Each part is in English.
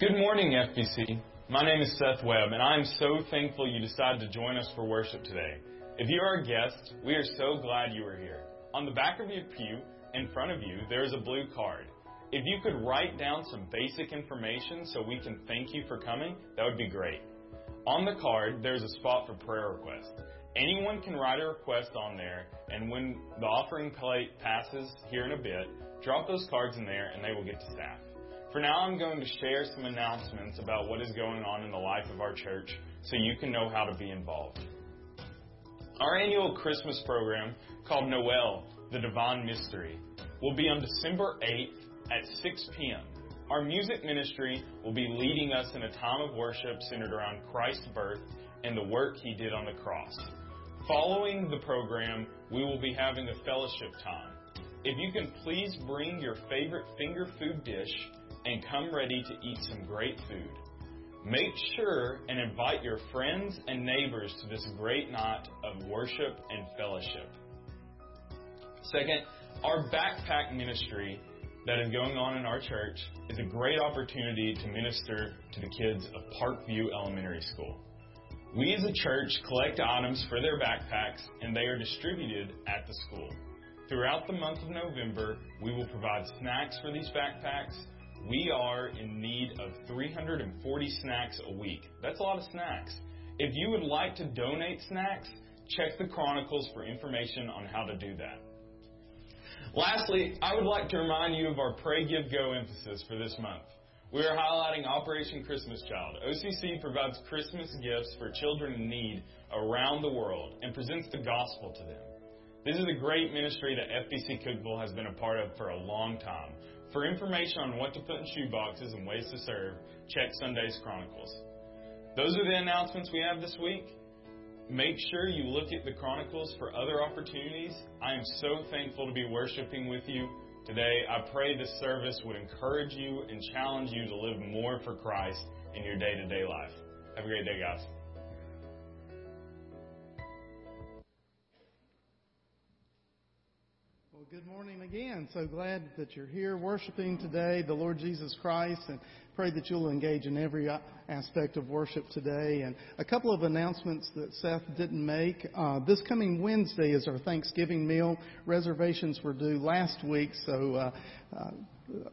Good morning, FBC. My name is Seth Webb, and I am so thankful you decided to join us for worship today. If you are a guest, we are so glad you are here. On the back of your pew, in front of you, there is a blue card. If you could write down some basic information so we can thank you for coming, that would be great. On the card, there's a spot for prayer requests. Anyone can write a request on there, and when the offering plate passes here in a bit, drop those cards in there and they will get to staff. For now, I'm going to share some announcements about what is going on in the life of our church so you can know how to be involved. Our annual Christmas program, called Noel, the Divine Mystery, will be on December 8th at 6 p.m. Our music ministry will be leading us in a time of worship centered around Christ's birth and the work he did on the cross. Following the program, we will be having a fellowship time. If you can please bring your favorite finger food dish and come ready to eat some great food. Make sure and invite your friends and neighbors to this great night of worship and fellowship. Second, our backpack ministry that is going on in our church is a great opportunity to minister to the kids of Parkview Elementary School. We as a church collect items for their backpacks and they are distributed at the school. Throughout the month of November, we will provide snacks for these backpacks we are in need of 340 snacks a week. That's a lot of snacks. If you would like to donate snacks, check the Chronicles for information on how to do that. Lastly, I would like to remind you of our Pray, Give, Go emphasis for this month. We are highlighting Operation Christmas Child. OCC provides Christmas gifts for children in need around the world and presents the gospel to them. This is a great ministry that FBC Cookeville has been a part of for a long time. For information on what to put in shoe boxes and ways to serve, check Sunday's Chronicles. Those are the announcements we have this week. Make sure you look at the Chronicles for other opportunities. I am so thankful to be worshiping with you today. I pray this service would encourage you and challenge you to live more for Christ in your day to day life. Have a great day, guys. Good morning again. So glad that you're here worshiping today the Lord Jesus Christ and pray that you'll engage in every aspect of worship today. And a couple of announcements that Seth didn't make. Uh, this coming Wednesday is our Thanksgiving meal. Reservations were due last week, so uh, uh,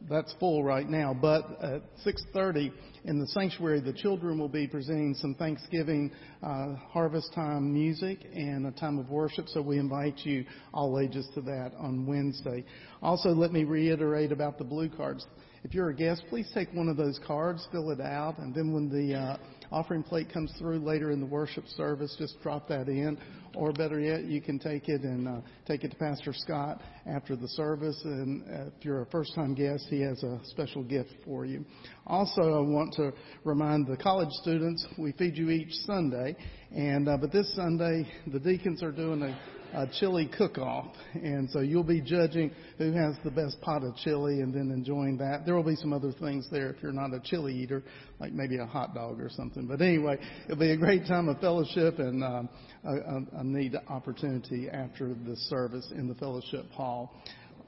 that's full right now. But at 6:30 in the sanctuary, the children will be presenting some Thanksgiving uh, harvest time music and a time of worship. So we invite you, all ages, to that on Wednesday. Also, let me reiterate about the blue cards. If you're a guest, please take one of those cards, fill it out, and then when the uh, offering plate comes through later in the worship service, just drop that in. Or better yet, you can take it and uh, take it to Pastor Scott after the service. And if you're a first time guest, he has a special gift for you. Also, I want to remind the college students we feed you each Sunday. And uh, but this Sunday, the deacons are doing a a chili cook-off, and so you'll be judging who has the best pot of chili, and then enjoying that. There will be some other things there if you're not a chili eater, like maybe a hot dog or something. But anyway, it'll be a great time of fellowship and um, a, a neat opportunity after the service in the fellowship hall.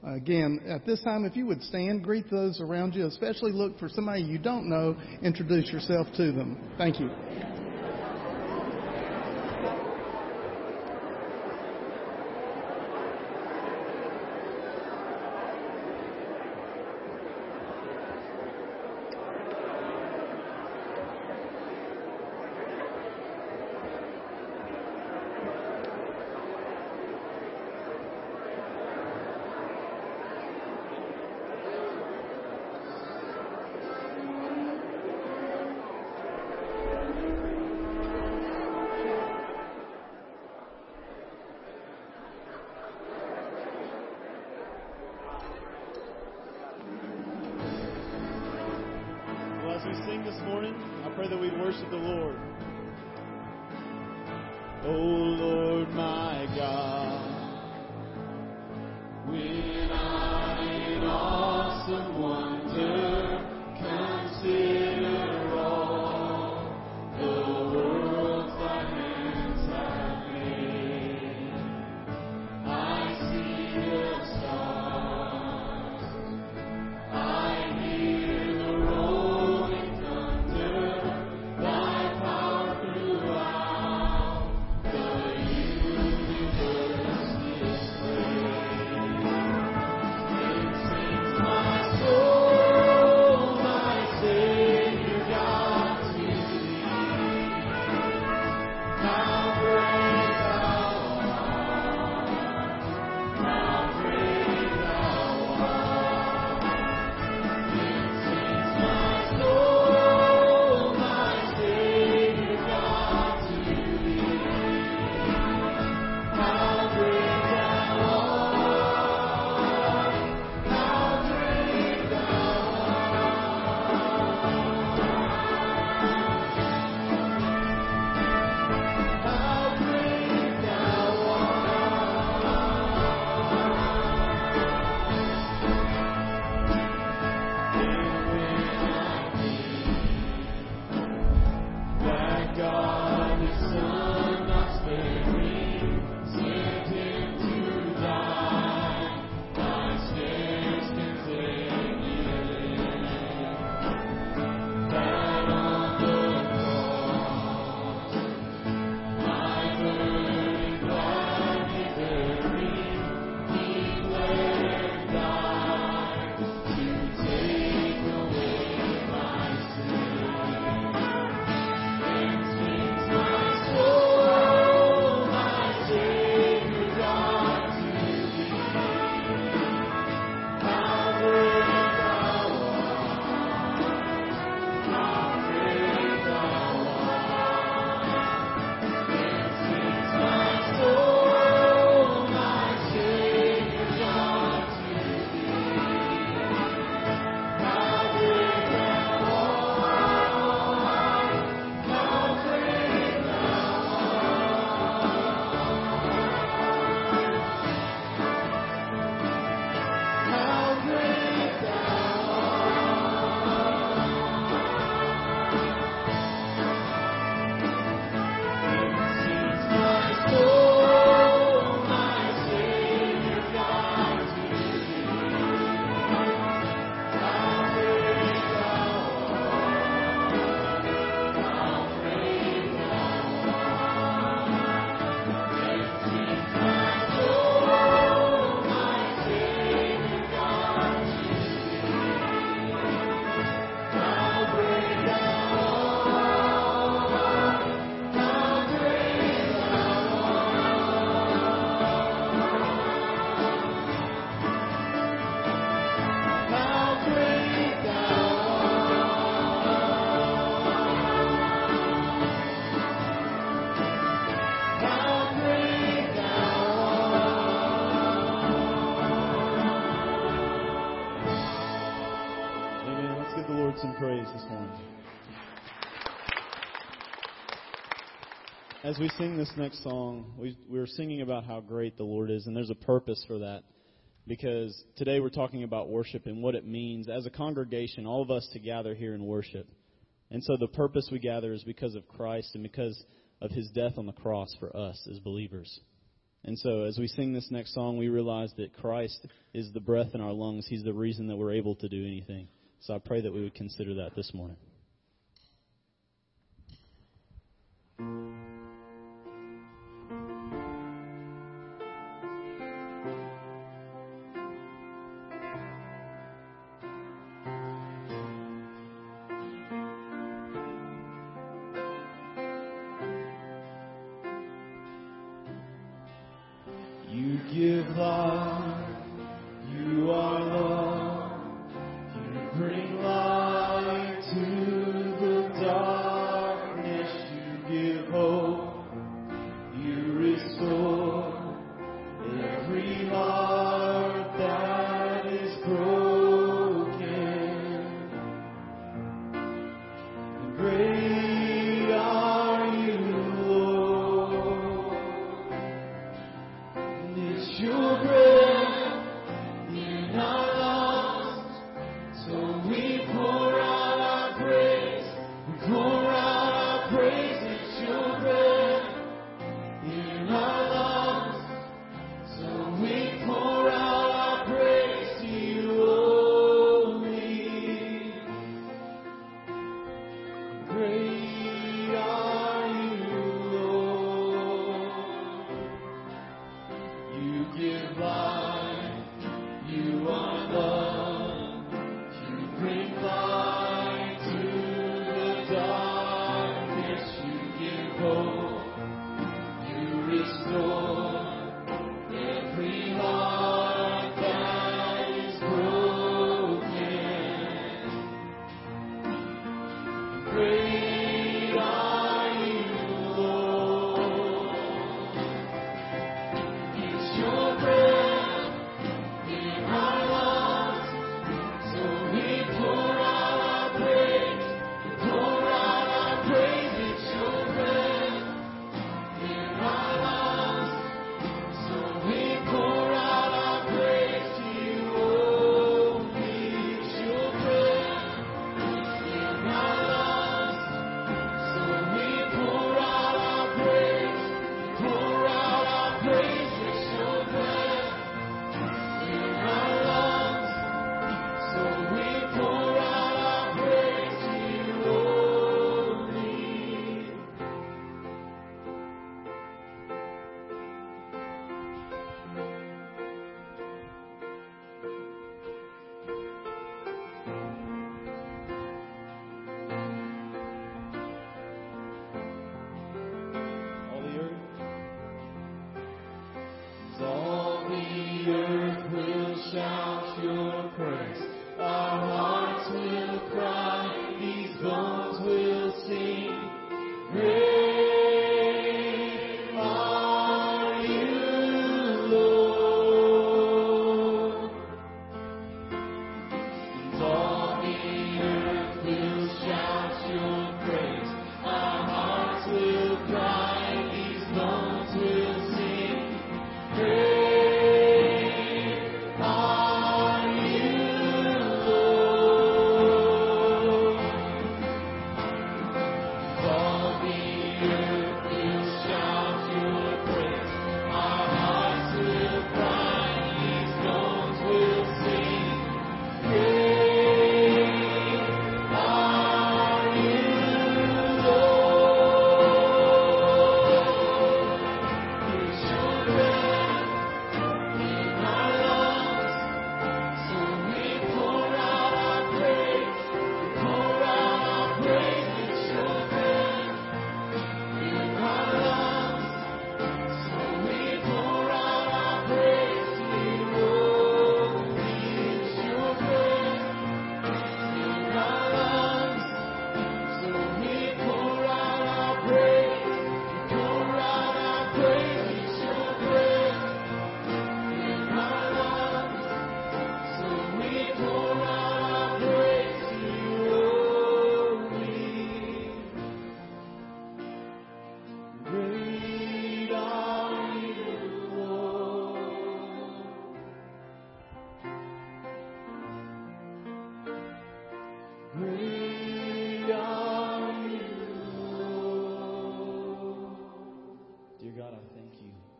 Again, at this time, if you would stand, greet those around you, especially look for somebody you don't know, introduce yourself to them. Thank you. As we sing this next song, we, we're singing about how great the Lord is, and there's a purpose for that. Because today we're talking about worship and what it means as a congregation, all of us to gather here and worship. And so the purpose we gather is because of Christ and because of his death on the cross for us as believers. And so as we sing this next song, we realize that Christ is the breath in our lungs. He's the reason that we're able to do anything. So I pray that we would consider that this morning.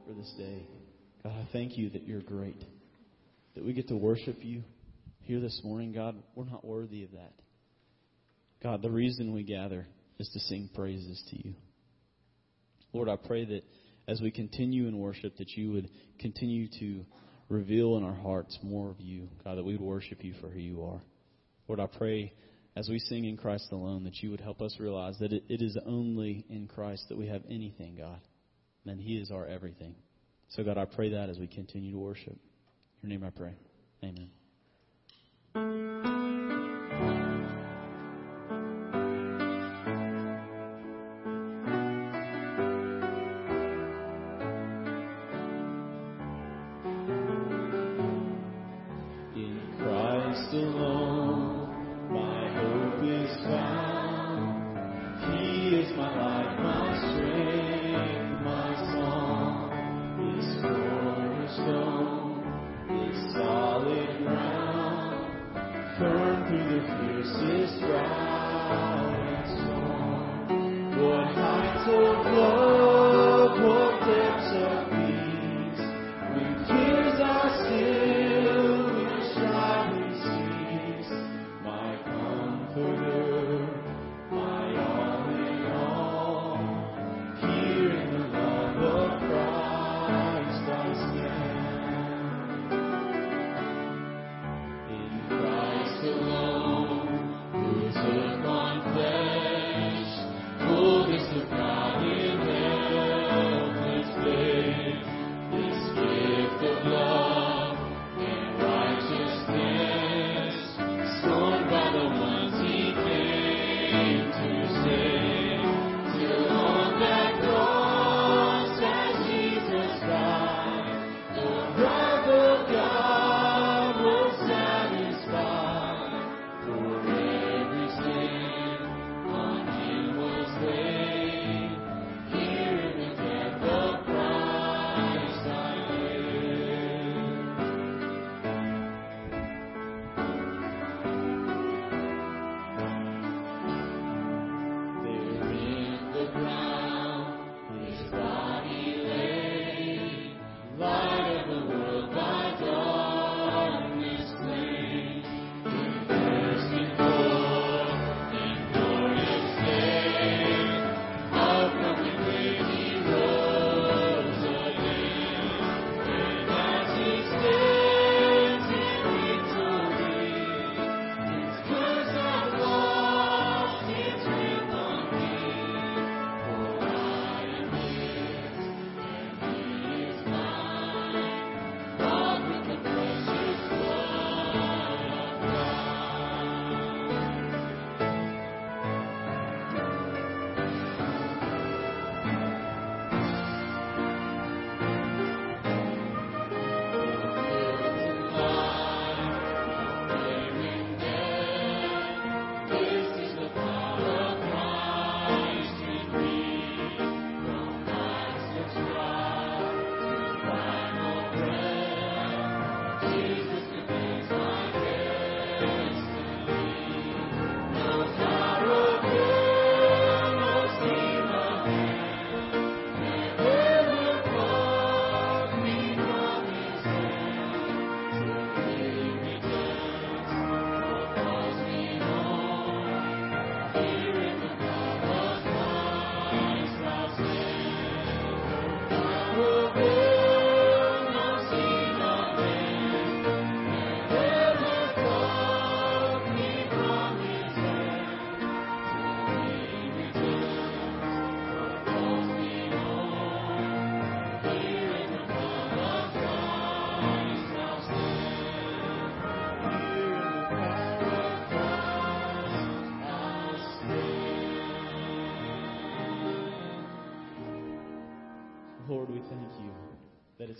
For this day. God, I thank you that you're great. That we get to worship you here this morning, God. We're not worthy of that. God, the reason we gather is to sing praises to you. Lord, I pray that as we continue in worship, that you would continue to reveal in our hearts more of you, God, that we would worship you for who you are. Lord, I pray as we sing in Christ alone that you would help us realize that it, it is only in Christ that we have anything, God, and He is our everything. So, God, I pray that as we continue to worship. In your name I pray. Amen.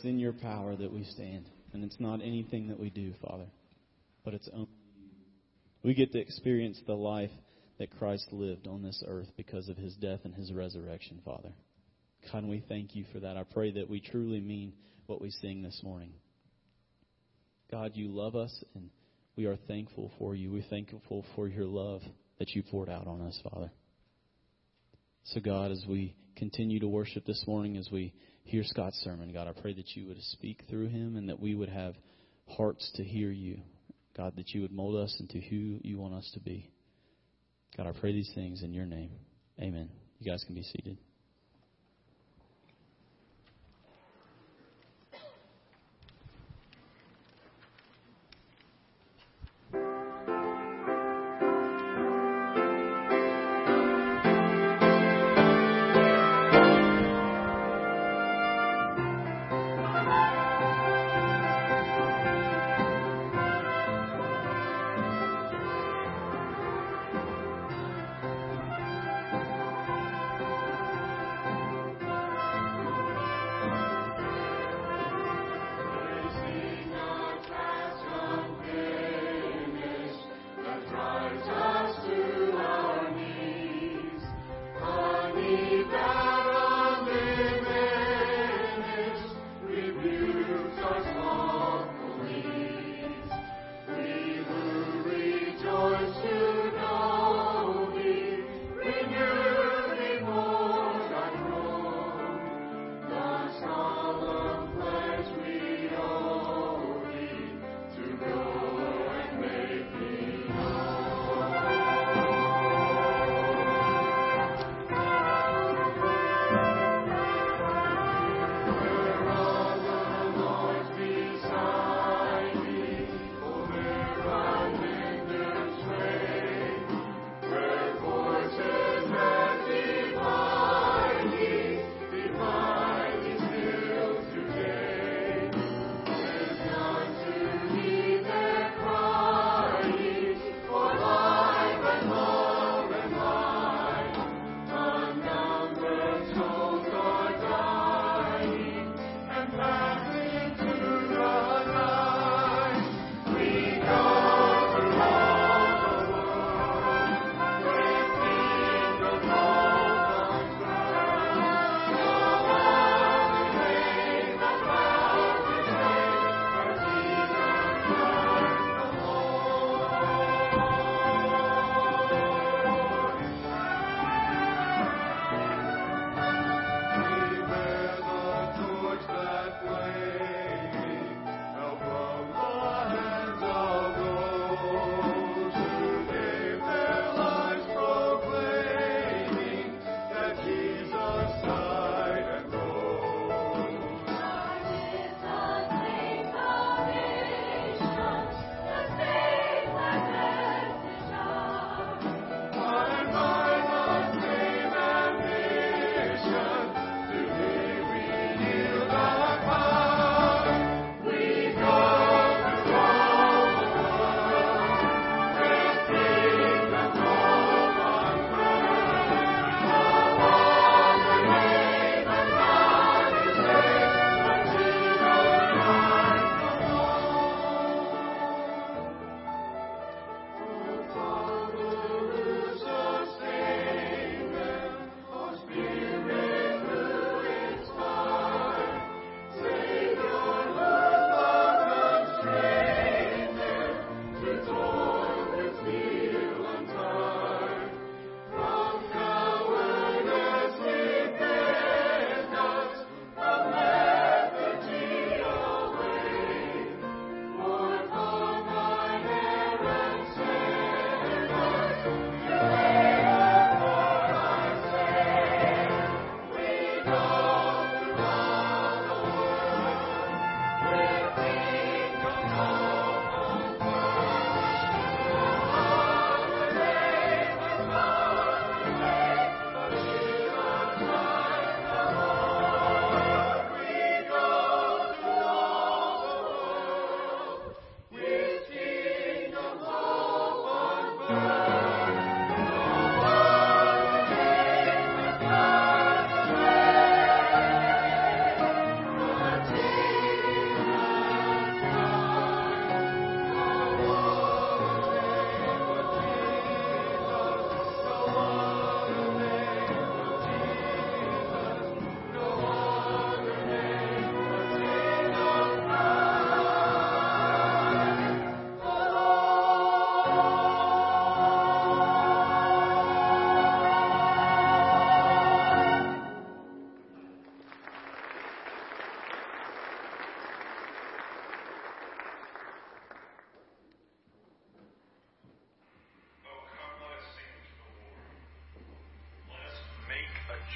In your power that we stand. And it's not anything that we do, Father, but it's only. We get to experience the life that Christ lived on this earth because of his death and his resurrection, Father. God, we thank you for that. I pray that we truly mean what we sing this morning. God, you love us, and We are thankful for you. We're thankful for your love that you poured out on us, Father. So, God, as we continue to worship this morning, as we hear Scott's sermon, God, I pray that you would speak through him and that we would have hearts to hear you. God, that you would mold us into who you want us to be. God, I pray these things in your name. Amen. You guys can be seated.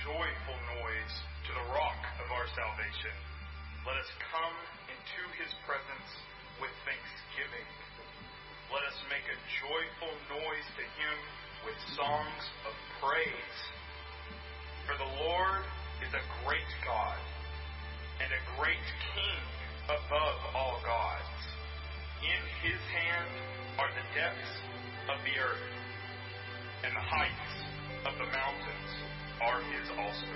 Joyful noise to the rock of our salvation. Let us come into his presence with thanksgiving. Let us make a joyful noise to him with songs of praise. For the Lord is a great God and a great King above all gods. In his hand are the depths of the earth, and the heights of the mountains are his also.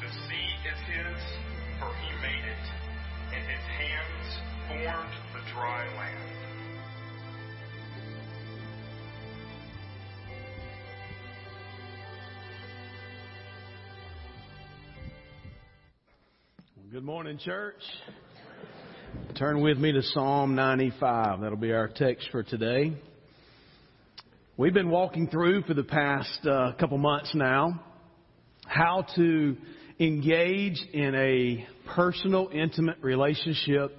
The sea is his, for he made it, and his hands formed the dry land. Good morning, church. Turn with me to Psalm 95. That'll be our text for today. We've been walking through for the past uh, couple months now how to engage in a personal, intimate relationship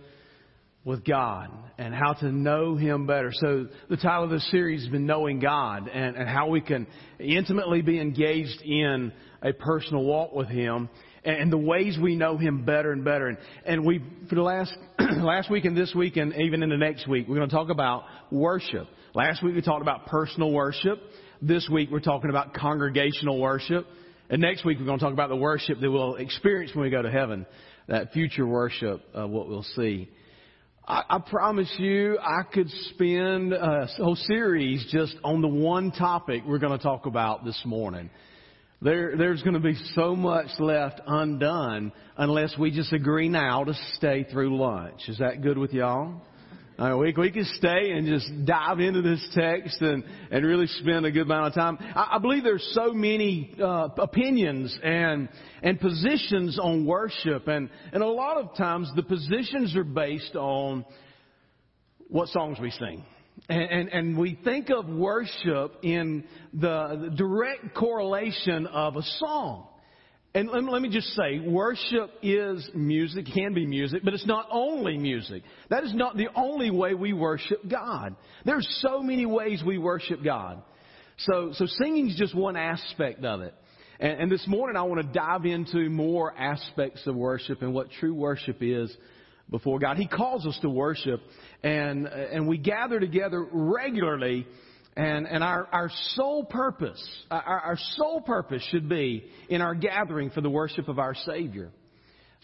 with God and how to know Him better. So the title of this series has been Knowing God and, and how we can intimately be engaged in a personal walk with Him and the ways we know Him better and better. And, and we, for the last, last week and this week and even in the next week, we're going to talk about worship. Last week we talked about personal worship. This week we're talking about congregational worship. And next week we're going to talk about the worship that we'll experience when we go to heaven. That future worship, uh, what we'll see. I, I promise you, I could spend a whole series just on the one topic we're going to talk about this morning. There, there's going to be so much left undone unless we just agree now to stay through lunch. Is that good with y'all? Uh, we, we can stay and just dive into this text and, and really spend a good amount of time. I, I believe there's so many uh, opinions and and positions on worship, and and a lot of times the positions are based on what songs we sing. And, and, and, we think of worship in the, direct correlation of a song. And let, let me just say, worship is music, can be music, but it's not only music. That is not the only way we worship God. There's so many ways we worship God. So, so singing is just one aspect of it. And, and this morning I want to dive into more aspects of worship and what true worship is before God. He calls us to worship, and and we gather together regularly. And, and our, our sole purpose, our, our sole purpose should be in our gathering for the worship of our Savior.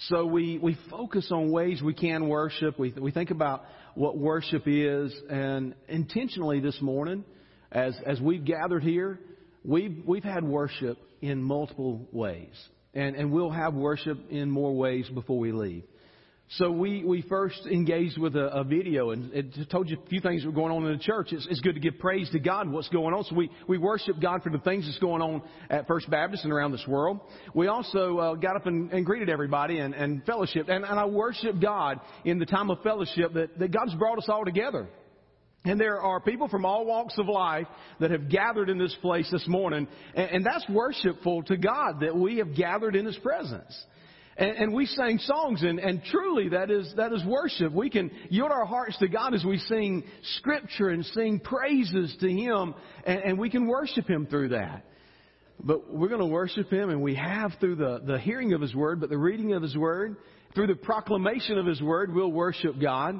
So we, we focus on ways we can worship. We, we think about what worship is. And intentionally this morning, as, as we've gathered here, we've, we've had worship in multiple ways. And, and we'll have worship in more ways before we leave. So we, we first engaged with a, a video and it told you a few things that were going on in the church. It's, it's good to give praise to God what's going on. So we, we worship God for the things that's going on at First Baptist and around this world. We also uh, got up and, and greeted everybody and, and fellowship. And, and I worship God in the time of fellowship that, that God's brought us all together. And there are people from all walks of life that have gathered in this place this morning. And, and that's worshipful to God that we have gathered in His presence. And, and we sang songs, and, and truly that is, that is worship. We can yield our hearts to God as we sing scripture and sing praises to Him, and, and we can worship Him through that. But we're going to worship Him, and we have through the, the hearing of His Word, but the reading of His Word, through the proclamation of His Word, we'll worship God.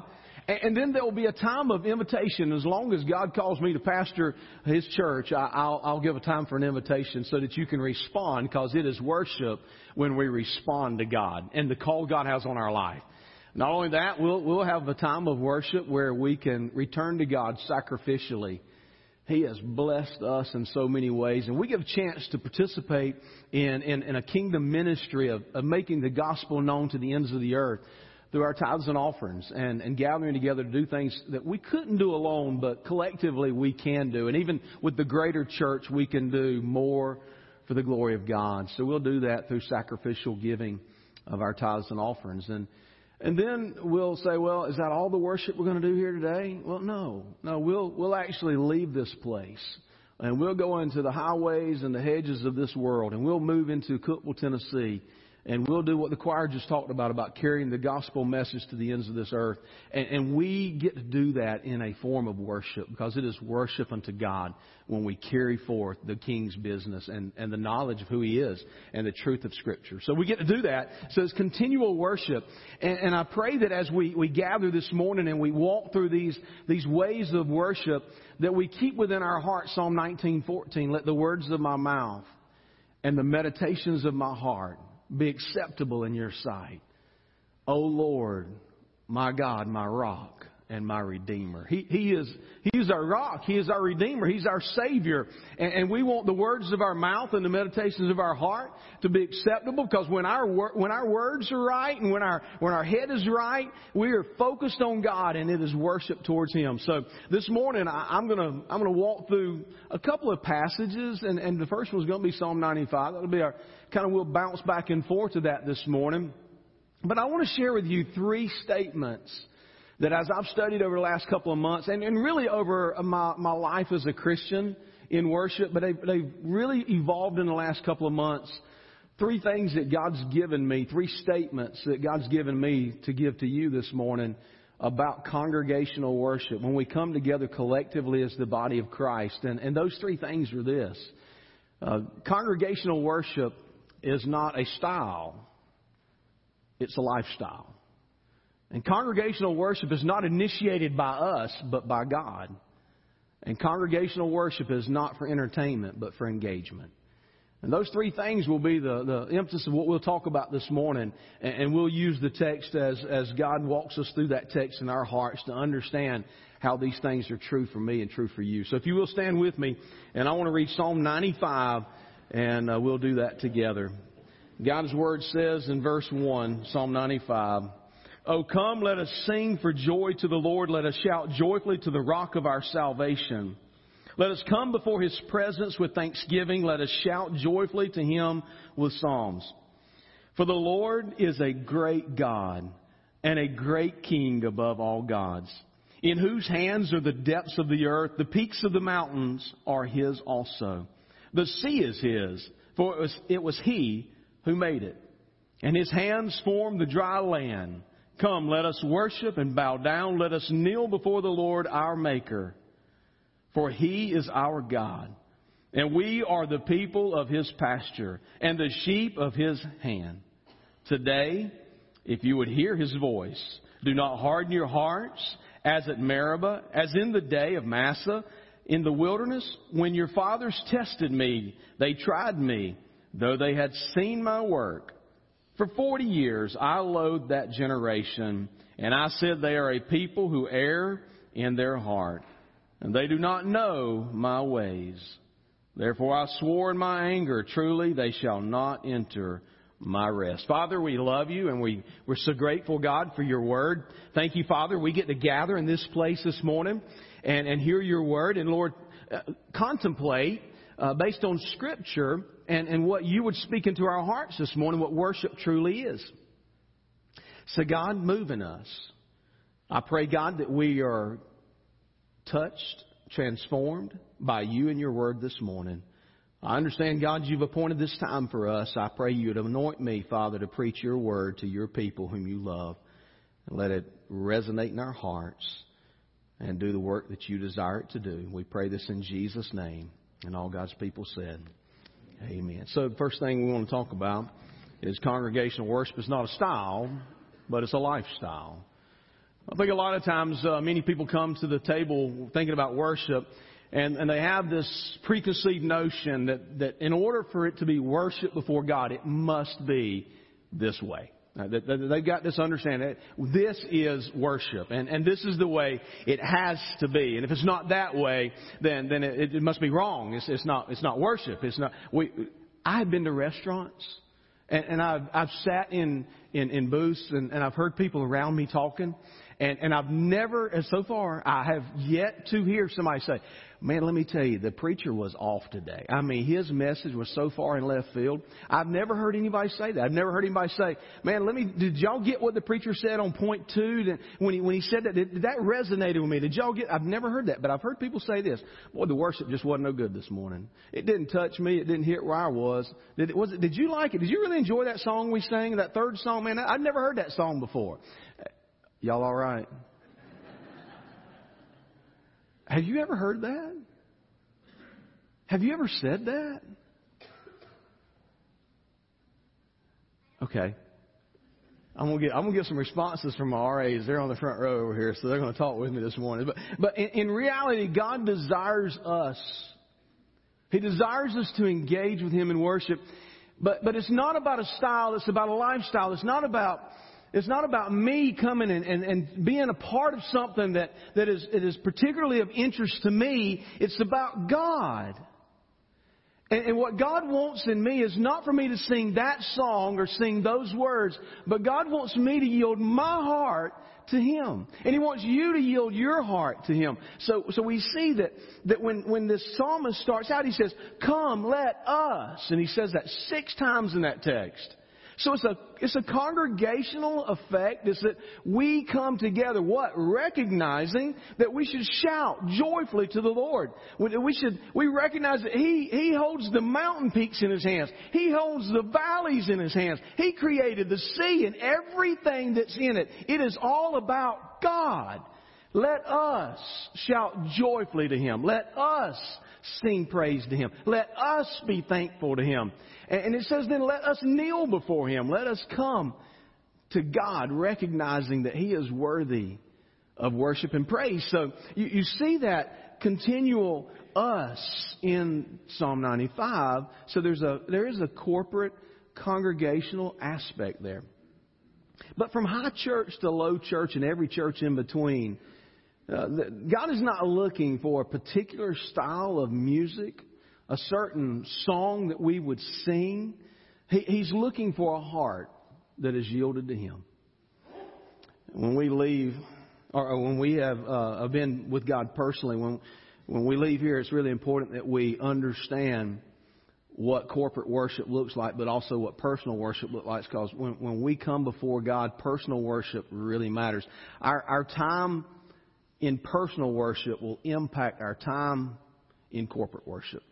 And then there will be a time of invitation. As long as God calls me to pastor His church, I'll, give a time for an invitation so that you can respond because it is worship when we respond to God and the call God has on our life. Not only that, we'll, we'll have a time of worship where we can return to God sacrificially. He has blessed us in so many ways, and we get a chance to participate in, in, in a kingdom ministry of, of making the gospel known to the ends of the earth through our tithes and offerings and, and gathering together to do things that we couldn't do alone, but collectively we can do. And even with the greater church, we can do more for the glory of God. So we'll do that through sacrificial giving of our tithes and offerings. And, and then we'll say, well, is that all the worship we're going to do here today? Well, no. No, we'll, we'll actually leave this place. And we'll go into the highways and the hedges of this world. And we'll move into Cookeville, Tennessee and we'll do what the choir just talked about, about carrying the gospel message to the ends of this earth. And, and we get to do that in a form of worship because it is worship unto God when we carry forth the King's business and, and the knowledge of who He is and the truth of Scripture. So we get to do that. So it's continual worship. And, and I pray that as we, we gather this morning and we walk through these, these ways of worship, that we keep within our heart Psalm 19:14. Let the words of my mouth and the meditations of my heart be acceptable in your sight. O Lord, my God, my rock and my Redeemer. He, he, is, he is our rock. He is our Redeemer. He's our Savior. And, and we want the words of our mouth and the meditations of our heart to be acceptable because when our, when our words are right and when our, when our head is right, we are focused on God and it is worship towards Him. So this morning I, I'm going to I'm to walk through a couple of passages and, and the first one's going to be Psalm 95. That'll be our kind of, we'll bounce back and forth to that this morning. But I want to share with you three statements that as I've studied over the last couple of months, and, and really over my, my life as a Christian in worship, but they've, they've really evolved in the last couple of months. Three things that God's given me, three statements that God's given me to give to you this morning about congregational worship when we come together collectively as the body of Christ. And, and those three things are this. Uh, congregational worship is not a style, it's a lifestyle. And congregational worship is not initiated by us, but by God. And congregational worship is not for entertainment, but for engagement. And those three things will be the, the emphasis of what we'll talk about this morning. And, and we'll use the text as, as God walks us through that text in our hearts to understand how these things are true for me and true for you. So if you will stand with me, and I want to read Psalm 95, and uh, we'll do that together. God's Word says in verse 1, Psalm 95, Oh, come, let us sing for joy to the Lord. Let us shout joyfully to the rock of our salvation. Let us come before His presence with thanksgiving. Let us shout joyfully to Him with psalms. For the Lord is a great God and a great King above all gods, in whose hands are the depths of the earth. The peaks of the mountains are His also. The sea is His, for it was, it was He who made it. And His hands formed the dry land. Come, let us worship and bow down. Let us kneel before the Lord our Maker. For He is our God. And we are the people of His pasture and the sheep of His hand. Today, if you would hear His voice, do not harden your hearts as at Meribah, as in the day of Massah in the wilderness, when your fathers tested me, they tried me, though they had seen my work. For 40 years I loathed that generation, and I said they are a people who err in their heart, and they do not know my ways. Therefore I swore in my anger, truly they shall not enter my rest. Father, we love you and we, we're so grateful, God, for your word. Thank you, Father. We get to gather in this place this morning and, and hear your word. And Lord, uh, contemplate uh, based on Scripture and, and what you would speak into our hearts this morning, what worship truly is. So, God, move in us. I pray, God, that we are touched, transformed by you and your word this morning. I understand, God, you've appointed this time for us. I pray you to anoint me, Father, to preach your word to your people whom you love. And let it resonate in our hearts and do the work that you desire it to do. We pray this in Jesus' name. And all God's people said, Amen. So the first thing we want to talk about is congregational worship is not a style, but it's a lifestyle. I think a lot of times uh, many people come to the table thinking about worship and, and they have this preconceived notion that, that in order for it to be worship before God, it must be this way. Uh, they've got this understanding. This is worship, and, and this is the way it has to be. And if it's not that way, then then it, it must be wrong. It's, it's not it's not worship. It's not. We, I have been to restaurants, and, and I've I've sat in in, in booths, and, and I've heard people around me talking, And, and I've never, and so far, I have yet to hear somebody say, man, let me tell you, the preacher was off today. I mean, his message was so far in left field. I've never heard anybody say that. I've never heard anybody say, man, let me, did y'all get what the preacher said on point two? When he, when he said that, did, that resonated with me? Did y'all get, I've never heard that, but I've heard people say this, boy, the worship just wasn't no good this morning. It didn't touch me. It didn't hit where I was. Did it, was it, did you like it? Did you really enjoy that song we sang, that third song? Man, I'd never heard that song before. Y'all all right? Have you ever heard that? Have you ever said that? Okay. I'm gonna get I'm gonna get some responses from my RAs. They're on the front row over here, so they're gonna talk with me this morning. But but in, in reality, God desires us. He desires us to engage with Him in worship. But but it's not about a style. It's about a lifestyle. It's not about it's not about me coming and, and, and being a part of something that, that is, it is particularly of interest to me. It's about God. And, and what God wants in me is not for me to sing that song or sing those words, but God wants me to yield my heart to Him. And He wants you to yield your heart to Him. So, so we see that, that when, when this psalmist starts out, he says, Come, let us. And he says that six times in that text. So it's a, it's a congregational effect. It's that we come together, what? Recognizing that we should shout joyfully to the Lord. We should, we recognize that He, He holds the mountain peaks in His hands. He holds the valleys in His hands. He created the sea and everything that's in it. It is all about God. Let us shout joyfully to Him. Let us sing praise to Him. Let us be thankful to Him. And it says then let us kneel before Him. Let us come to God recognizing that He is worthy of worship and praise. So you, you see that continual us in Psalm 95. So there's a, there is a corporate congregational aspect there. But from high church to low church and every church in between, uh, God is not looking for a particular style of music, a certain song that we would sing. He, he's looking for a heart that is yielded to Him. When we leave, or when we have uh, been with God personally, when when we leave here, it's really important that we understand what corporate worship looks like, but also what personal worship looks like. Because when, when we come before God, personal worship really matters. Our, our time in personal worship will impact our time in corporate worship.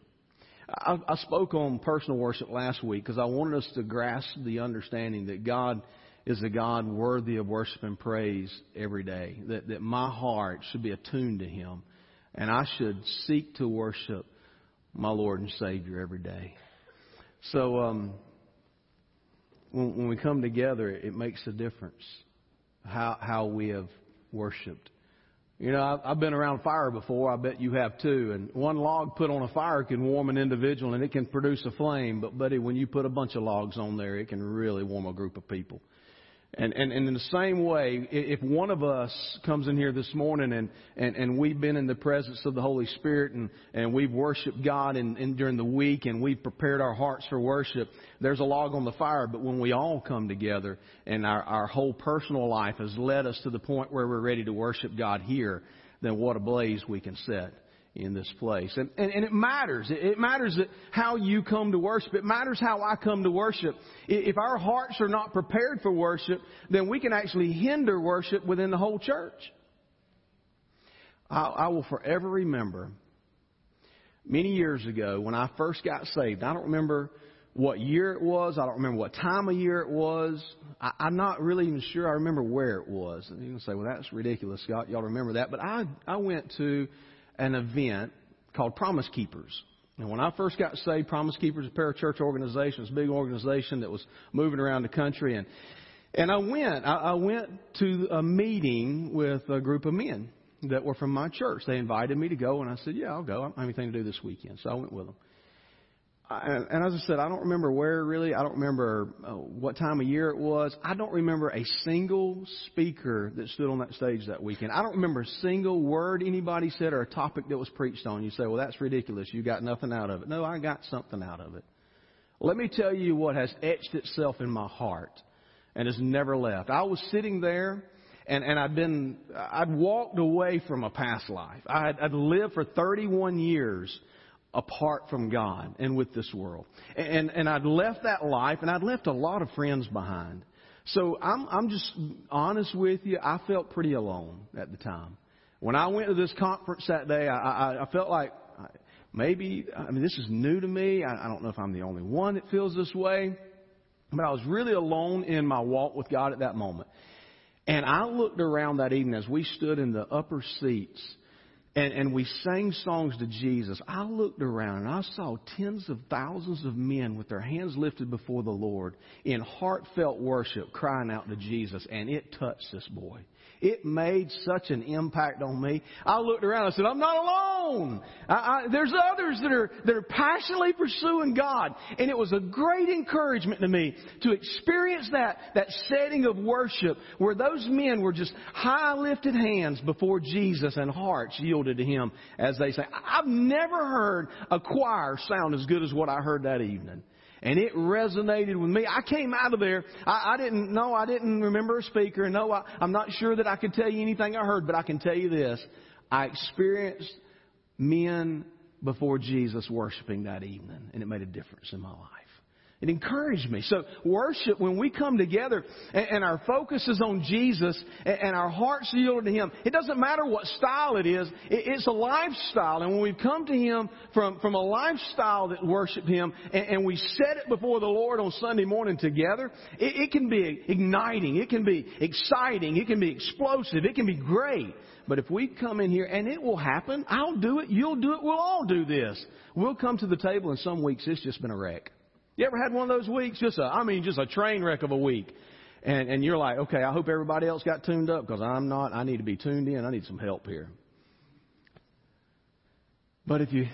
I, I spoke on personal worship last week because I wanted us to grasp the understanding that God is a God worthy of worship and praise every day. That, that my heart should be attuned to Him. And I should seek to worship my Lord and Savior every day. So, um, when, when we come together, it makes a difference how, how we have worshiped. You know, I've, been around fire before. I bet you have too. And one log put on a fire can warm an individual and it can produce a flame. But buddy, when you put a bunch of logs on there, it can really warm a group of people. And, and, and in the same way, if one of us comes in here this morning and, and, and we've been in the presence of the Holy Spirit and, and we've worshiped God in, in, during the week and we've prepared our hearts for worship, there's a log on the fire. But when we all come together and our, our whole personal life has led us to the point where we're ready to worship God here, then what a blaze we can set in this place. And, and, and it matters. It, it matters that how you come to worship. It matters how I come to worship. If our hearts are not prepared for worship, then we can actually hinder worship within the whole church. I, I will forever remember many years ago when I first got saved. I don't remember what year it was. I don't remember what time of year it was. I, I'm not really even sure I remember where it was. And you can say, well, that's ridiculous, Scott. Y'all remember that. But I, I went to an event called Promise Keepers. And when I first got saved, Promise Keepers, is a parachurch organization, it's a big organization that was moving around the country. And, and I went, I, I went to a meeting with a group of men that were from my church. They invited me to go, and I said, yeah, I'll go. I don't have anything to do this weekend. So I went with them and as I said, I don't remember where really. I don't remember uh, what time of year it was. I don't remember a single speaker that stood on that stage that weekend. I don't remember a single word anybody said or a topic that was preached on. You say, well, that's ridiculous. You got nothing out of it. No, I got something out of it. Let me tell you what has etched itself in my heart and has never left. I was sitting there and, and I'd been, I'd walked away from a past life. I'd, I'd lived for 31 years apart from God and with this world. And, and I'd left that life and I'd left a lot of friends behind. So I'm, I'm just honest with you. I felt pretty alone at the time. When I went to this conference that day, I, I, I felt like maybe, I mean, this is new to me. I, I don't know if I'm the only one that feels this way. But I was really alone in my walk with God at that moment. And I looked around that evening as we stood in the upper seats and, and we sang songs to Jesus. I looked around and I saw tens of thousands of men with their hands lifted before the Lord in heartfelt worship crying out to Jesus. And it touched this boy. It made such an impact on me. I looked around I said, I'm not alone. I, I, there's others that are, that are passionately pursuing God. And it was a great encouragement to me to experience that, that setting of worship where those men were just high lifted hands before Jesus and hearts yielded to Him as they say. I've never heard a choir sound as good as what I heard that evening. And it resonated with me. I came out of there. I, I didn't know. I didn't remember a speaker. And no, I, I'm not sure that I could tell you anything I heard, but I can tell you this. I experienced men before Jesus worshiping that evening, and it made a difference in my life. It encouraged me. So worship, when we come together and, our focus is on Jesus and, our hearts yielded to Him, it doesn't matter what style it is. It, it's a lifestyle. And when we come to Him from, from a lifestyle that worship Him and, we set it before the Lord on Sunday morning together, it, it can be igniting. It can be exciting. It can be explosive. It can be great. But if we come in here, and it will happen, I'll do it, you'll do it, we'll all do this. We'll come to the table and some weeks it's just been a wreck. You ever had one of those weeks? Just a, I mean, just a train wreck of a week. And, and you're like, okay, I hope everybody else got tuned up because I'm not. I need to be tuned in. I need some help here. But if you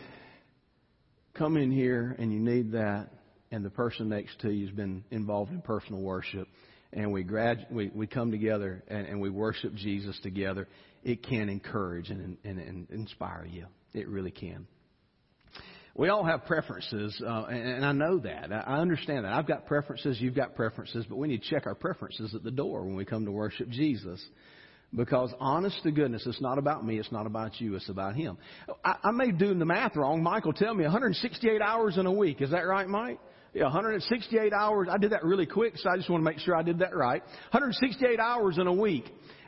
come in here and you need that, and the person next to you has been involved in personal worship, and we grad, we, we come together and, and we worship Jesus together, it can encourage and, and, and inspire you. It really can. We all have preferences, uh, and, and I know that. I understand that. I've got preferences, you've got preferences, but we need to check our preferences at the door when we come to worship Jesus. Because honest to goodness, it's not about me, it's not about you, it's about Him. I, I may do the math wrong. Michael, tell me 168 hours in a week. Is that right, Mike? Yeah, 168 hours. I did that really quick, so I just want to make sure I did that right. 168 hours in a week.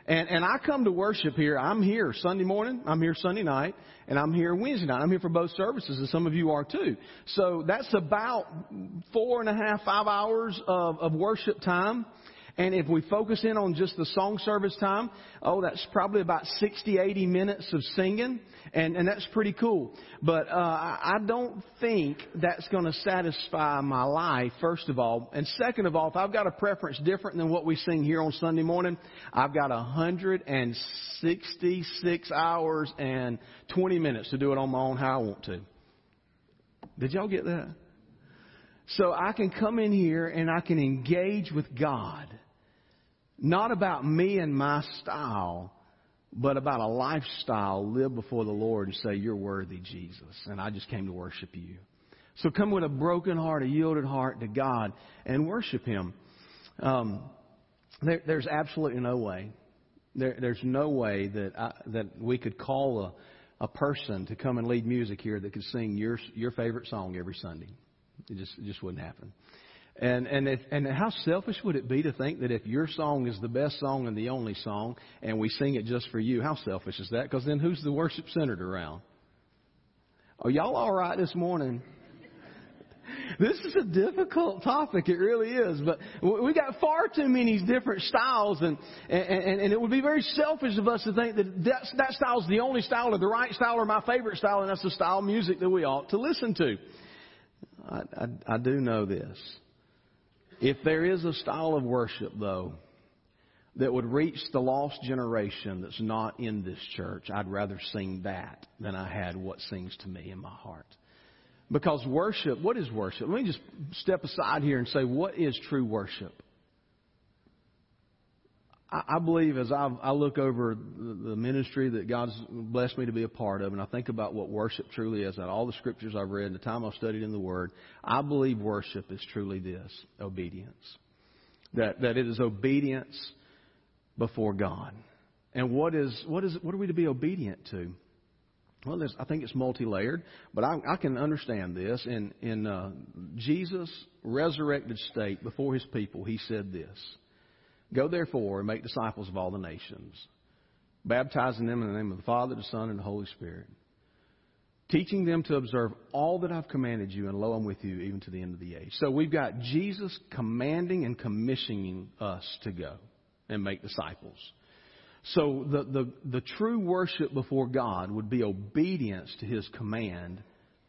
And, and I come to worship here. I'm here Sunday morning. I'm here Sunday night. And I'm here Wednesday night. I'm here for both services, and some of you are too. So that's about four and a half, five hours of, of worship time. And if we focus in on just the song service time, oh, that's probably about 60, 80 minutes of singing. And, and that's pretty cool. But, uh, I don't think that's going to satisfy my life, first of all. And second of all, if I've got a preference different than what we sing here on Sunday morning, I've got 166 hours and 20 minutes to do it on my own how I want to. Did y'all get that? So I can come in here and I can engage with God not about me and my style, but about a lifestyle live before the Lord and say, You're worthy, Jesus, and I just came to worship you. So come with a broken heart, a yielded heart to God, and worship Him. Um, there, there's absolutely no way. There, there's no way that I, that we could call a, a person to come and lead music here that could sing your your favorite song every Sunday. It just it just wouldn't happen. And and if, and how selfish would it be to think that if your song is the best song and the only song, and we sing it just for you? How selfish is that? Because then who's the worship centered around? Are y'all all right this morning? This is a difficult topic. It really is. But we got far too many different styles, and and, and it would be very selfish of us to think that that, that style is the only style, or the right style, or my favorite style, and that's the style of music that we ought to listen to. I, I, I do know this if there is a style of worship, though, that would reach the lost generation that's not in this church, I'd rather sing that than I had what sings to me in my heart. Because worship, what is worship? Let me just step aside here and say, what is true worship? I believe as I, I look over the ministry that God's blessed me to be a part of, and I think about what worship truly is, and all the scriptures I've read, and the time I've studied in the Word, I believe worship is truly this obedience. That, that it is obedience before God. And what is what is what are we to be obedient to? Well, I think it's multi-layered, but I, I can understand this. In in uh, Jesus' resurrected state before His people, He said this: "Go therefore and make disciples of all the nations, baptizing them in the name of the Father, the Son, and the Holy Spirit, teaching them to observe all that I've commanded you, and lo, I'm with you even to the end of the age." So we've got Jesus commanding and commissioning us to go and make disciples. So the, the, the true worship before God would be obedience to His command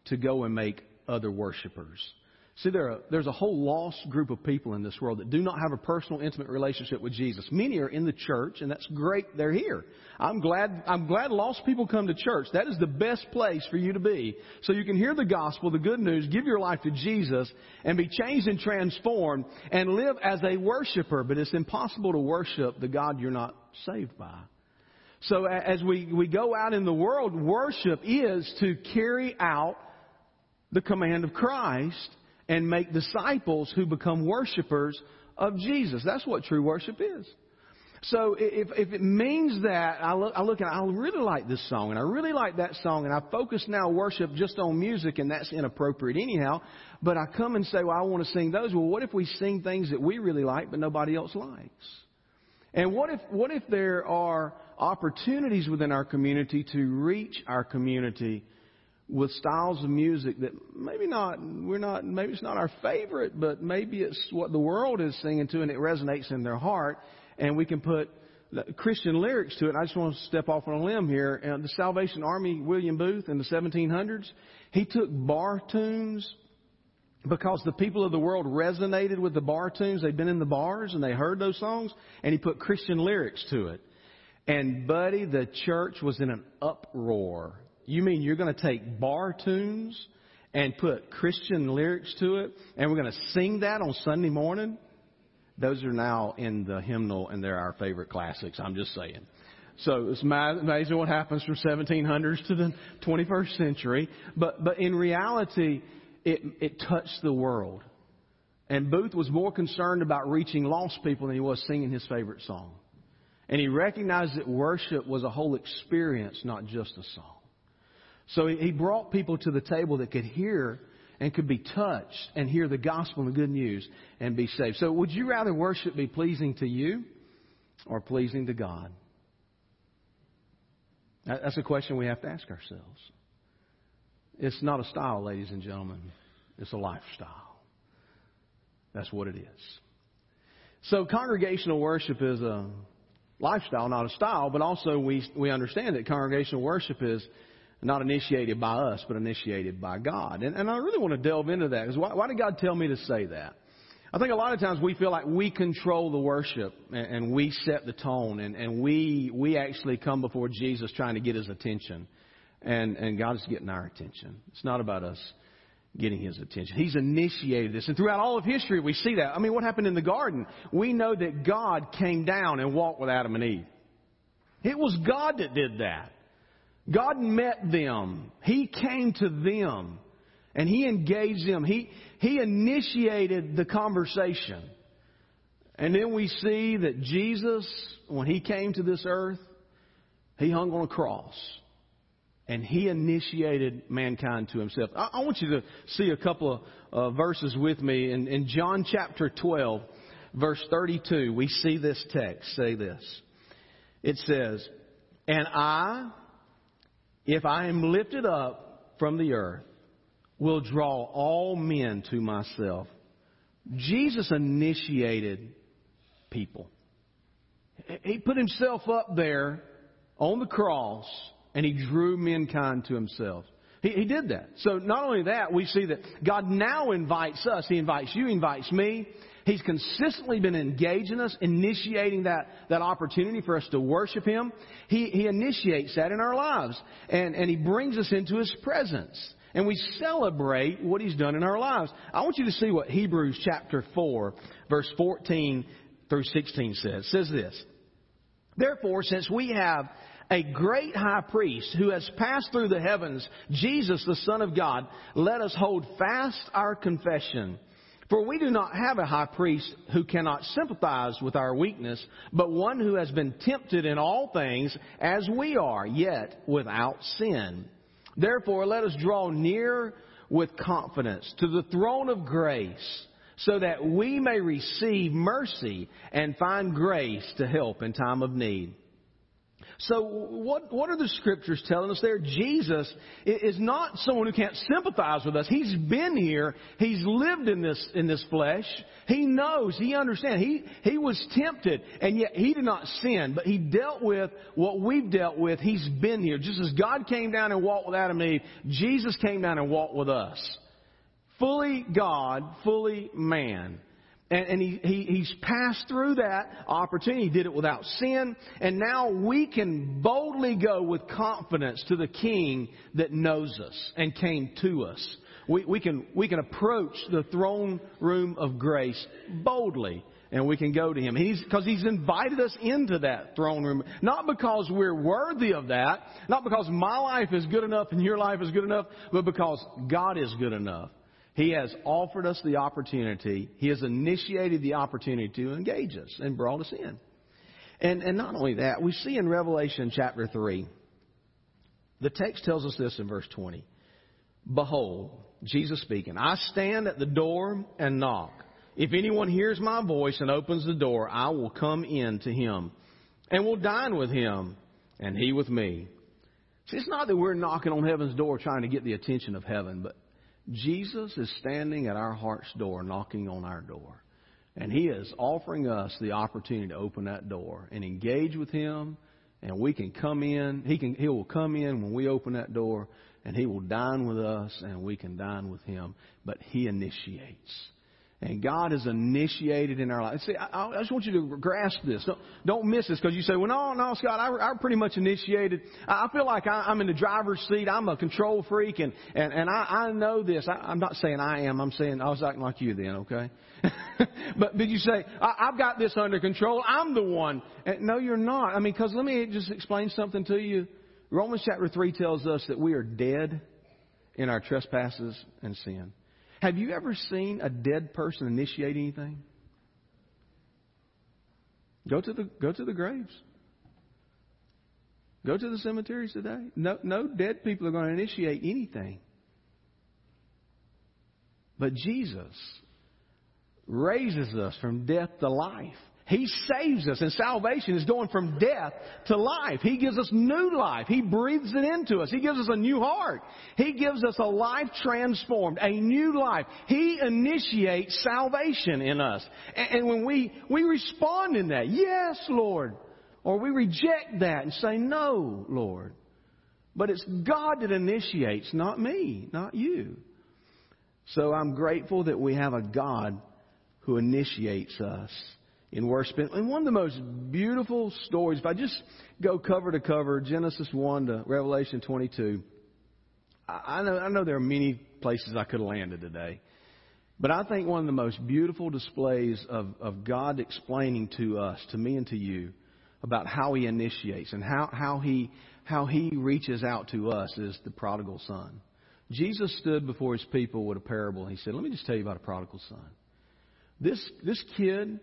to go and make other worshipers. See, there are, there's a whole lost group of people in this world that do not have a personal, intimate relationship with Jesus. Many are in the church, and that's great. They're here. I'm glad. I'm glad lost people come to church. That is the best place for you to be, so you can hear the gospel, the good news, give your life to Jesus, and be changed and transformed, and live as a worshiper. But it's impossible to worship the God you're not saved by. So as we, we go out in the world, worship is to carry out the command of Christ and make disciples who become worshipers of Jesus. That's what true worship is. So if, if it means that, I look, I look and I really like this song and I really like that song and I focus now worship just on music and that's inappropriate anyhow, but I come and say, well, I want to sing those. Well, what if we sing things that we really like but nobody else likes? And what if, what if there are opportunities within our community to reach our community with styles of music that maybe not we're not maybe it's not our favorite, but maybe it's what the world is singing to and it resonates in their heart, and we can put Christian lyrics to it. I just want to step off on a limb here. And the Salvation Army, William Booth in the 1700s, he took bar tunes because the people of the world resonated with the bar tunes. They'd been in the bars and they heard those songs, and he put Christian lyrics to it. And buddy, the church was in an uproar you mean you're going to take bar tunes and put Christian lyrics to it, and we're going to sing that on Sunday morning? Those are now in the hymnal, and they're our favorite classics. I'm just saying. So it's amazing what happens from 1700s to the 21st century. But but in reality, it it touched the world. And Booth was more concerned about reaching lost people than he was singing his favorite song. And he recognized that worship was a whole experience, not just a song. So he brought people to the table that could hear and could be touched and hear the gospel and the good news and be saved. So would you rather worship be pleasing to you or pleasing to God? That's a question we have to ask ourselves. It's not a style, ladies and gentlemen. It's a lifestyle. That's what it is. So congregational worship is a lifestyle, not a style, but also we, we understand that congregational worship is not initiated by us, but initiated by God. And, and I really want to delve into that because why, why, did God tell me to say that? I think a lot of times we feel like we control the worship and, and we set the tone and, and we, we actually come before Jesus trying to get his attention. And, and God is getting our attention. It's not about us getting his attention. He's initiated this. And throughout all of history, we see that. I mean, what happened in the garden? We know that God came down and walked with Adam and Eve. It was God that did that. God met them. He came to them and He engaged them. He, he initiated the conversation. And then we see that Jesus, when He came to this earth, He hung on a cross. And He initiated mankind to Himself. I, I want you to see a couple of uh, verses with me. In, in John chapter 12, verse 32, we see this text say this. It says, And I, if I am lifted up from the earth, will draw all men to myself. Jesus initiated people. He put himself up there on the cross and he drew mankind to himself. He, he, did that. So not only that, we see that God now invites us. He invites you, he invites me. He's consistently been engaging us, initiating that, that opportunity for us to worship Him. He, he initiates that in our lives. And, and He brings us into His presence. And we celebrate what He's done in our lives. I want you to see what Hebrews chapter 4, verse 14 through 16 says. It says this. Therefore, since we have a great high priest who has passed through the heavens, Jesus, the Son of God, let us hold fast our confession. For we do not have a high priest who cannot sympathize with our weakness, but one who has been tempted in all things as we are, yet without sin. Therefore, let us draw near with confidence to the throne of grace so that we may receive mercy and find grace to help in time of need. So what, what are the scriptures telling us there? Jesus is not someone who can't sympathize with us. He's been here. He's lived in this, in this flesh. He knows. He understands. He, he was tempted and yet he did not sin, but he dealt with what we've dealt with. He's been here. Just as God came down and walked with Adam and Eve, Jesus came down and walked with us. Fully God, fully man. And, and he, he, he's passed through that opportunity. He did it without sin. And now we can boldly go with confidence to the King that knows us and came to us. We, we, can, we can approach the throne room of grace boldly and we can go to him. He's because he's invited us into that throne room, not because we're worthy of that, not because my life is good enough and your life is good enough, but because God is good enough. He has offered us the opportunity. He has initiated the opportunity to engage us and brought us in. And, and not only that, we see in Revelation chapter 3, the text tells us this in verse 20. Behold, Jesus speaking, I stand at the door and knock. If anyone hears my voice and opens the door, I will come in to him and will dine with him and he with me. See, it's not that we're knocking on heaven's door trying to get the attention of heaven, but Jesus is standing at our heart's door, knocking on our door. And He is offering us the opportunity to open that door and engage with Him. And we can come in. He can. He will come in when we open that door, and He will dine with us, and we can dine with Him. But He initiates. And God has initiated in our life. See, I, I just want you to grasp this. Don't, don't miss this because you say, well, no, no, Scott, I, I pretty much initiated. I feel like I, I'm in the driver's seat. I'm a control freak and, and, and I, I know this. I, I'm not saying I am. I'm saying I was acting like you then, okay? but did you say, I, I've got this under control. I'm the one. And no, you're not. I mean, because let me just explain something to you. Romans chapter 3 tells us that we are dead in our trespasses and sin. Have you ever seen a dead person initiate anything? Go to the go to the graves. Go to the cemeteries today. No, no dead people are going to initiate anything. But Jesus raises us from death to life. He saves us, and salvation is going from death to life. He gives us new life. He breathes it into us. He gives us a new heart. He gives us a life transformed, a new life. He initiates salvation in us. And, when we, we respond in that, yes, Lord, or we reject that and say, no, Lord. But it's God that initiates, not me, not you. So I'm grateful that we have a God who initiates us in worship. And one of the most beautiful stories, if I just go cover to cover, Genesis 1 to Revelation 22, I know, I know there are many places I could have landed today. But I think one of the most beautiful displays of, of God explaining to us, to me and to you, about how He initiates and how, how, he, how He reaches out to us is the prodigal son. Jesus stood before His people with a parable. and He said, Let me just tell you about a prodigal son. This, this kid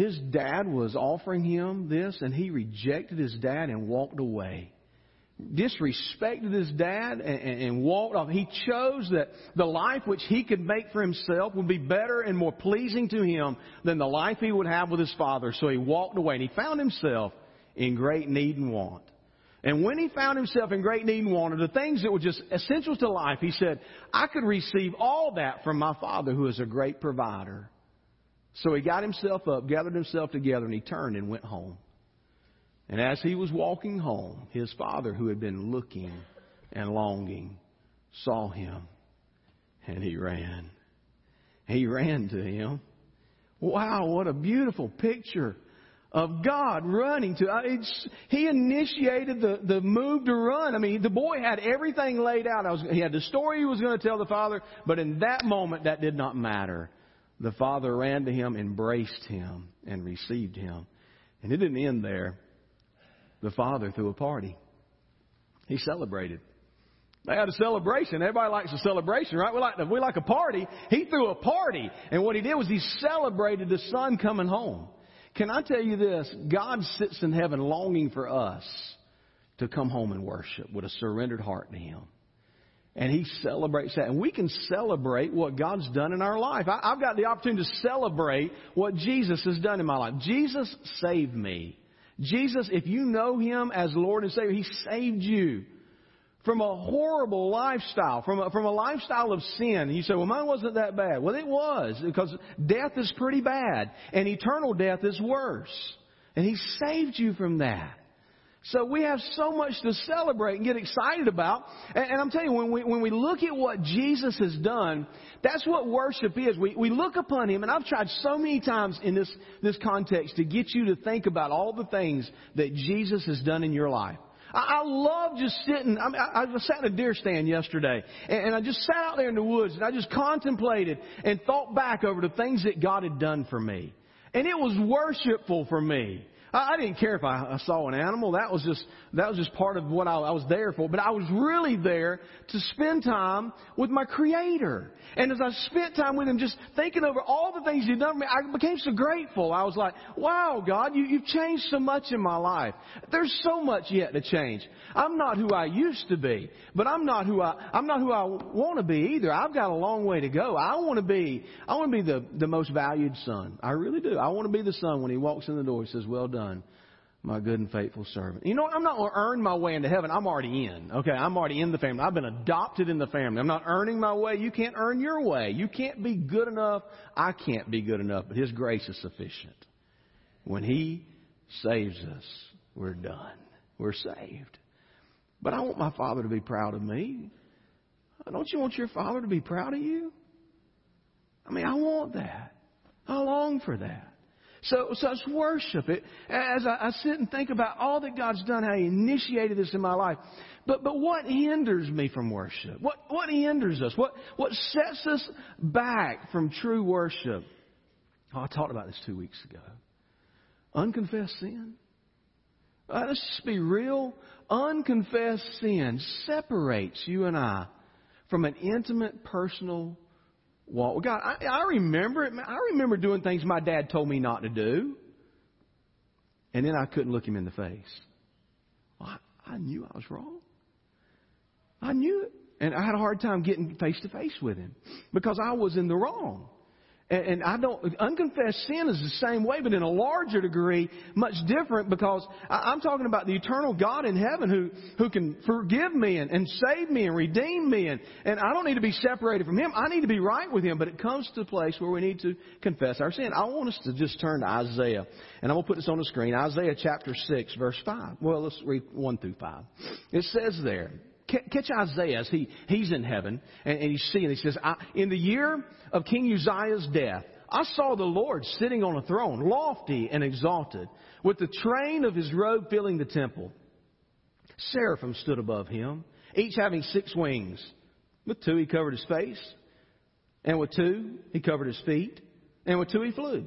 his dad was offering him this, and he rejected his dad and walked away. Disrespected his dad and, and, and walked off. He chose that the life which he could make for himself would be better and more pleasing to him than the life he would have with his father. So he walked away, and he found himself in great need and want. And when he found himself in great need and want of the things that were just essentials to life, he said, I could receive all that from my father who is a great provider. So he got himself up, gathered himself together, and he turned and went home. And as he was walking home, his father, who had been looking and longing, saw him, and he ran. He ran to him. Wow, what a beautiful picture of God running to. Uh, he initiated the, the move to run. I mean, the boy had everything laid out. Was, he had the story he was going to tell the father, but in that moment, that did not matter. The father ran to him, embraced him, and received him. And it didn't end there. The father threw a party. He celebrated. They had a celebration. Everybody likes a celebration, right? We like, we like a party. He threw a party. And what he did was he celebrated the son coming home. Can I tell you this? God sits in heaven longing for us to come home and worship with a surrendered heart to Him. And He celebrates that. And we can celebrate what God's done in our life. I, have got the opportunity to celebrate what Jesus has done in my life. Jesus saved me. Jesus, if you know Him as Lord and Savior, He saved you from a horrible lifestyle, from a, from a lifestyle of sin. And you say, well, mine wasn't that bad. Well, it was, because death is pretty bad, and eternal death is worse. And He saved you from that. So we have so much to celebrate and get excited about. And, and, I'm telling you, when we, when we look at what Jesus has done, that's what worship is. We, we look upon Him, and I've tried so many times in this, this context to get you to think about all the things that Jesus has done in your life. I, I love just sitting. I, mean, I, I sat in a deer stand yesterday, and, and I just sat out there in the woods, and I just contemplated and thought back over the things that God had done for me. And it was worshipful for me. I, I didn't care if I, I saw an animal. That was just that was just part of what I, I was there for. But I was really there to spend time with my Creator. And as I spent time with Him, just thinking over all the things He'd done for me, I became so grateful. I was like, "Wow, God, you, you've changed so much in my life. There's so much yet to change. I'm not who I used to be, but I'm not who I I'm not who I want to be either. I've got a long way to go. I want to be I want to be the the most valued son. I really do. I want to be the son when He walks in the door. He says, "Well done." Done, my good and faithful servant. You know? I'm not going to earn my way into heaven. I'm already in. Okay, I'm already in the family. I've been adopted in the family. I'm not earning my way. You can't earn your way. You can't be good enough. I can't be good enough. But His grace is sufficient. When He saves us, we're done. We're saved. But I want my Father to be proud of me. Don't you want your Father to be proud of you? I mean, I want that. I long for that. So, so it's worship. It, as I, I sit and think about all that God's done, how He initiated this in my life. But, but what hinders me from worship? What, what hinders us? What, what sets us back from true worship? Oh, I talked about this two weeks ago. Unconfessed sin. Uh, let's just be real. Unconfessed sin separates you and I from an intimate, personal walk with God. I, I remember it. I remember doing things my dad told me not to do. And then I couldn't look him in the face. I, I knew I was wrong. I knew it. And I had a hard time getting face to face with him because I was in the wrong. And, and I don't, unconfessed sin is the same way, but in a larger degree, much different because I, I'm talking about the eternal God in heaven who, who can forgive me and, and save me and redeem me. And, and I don't need to be separated from Him. I need to be right with Him. But it comes to a place where we need to confess our sin. I want us to just turn to Isaiah. And I'm going to put this on the screen. Isaiah chapter 6, verse 5. Well, let's read 1 through 5. It says there, catch Isaiah as he, he's in heaven and, and he's seeing. He says, In the year of King Uzziah's death, I saw the Lord sitting on a throne, lofty and exalted, with the train of his robe filling the temple. Seraphim stood above him, each having six wings. With two he covered his face, and with two he covered his feet, and with two he flew.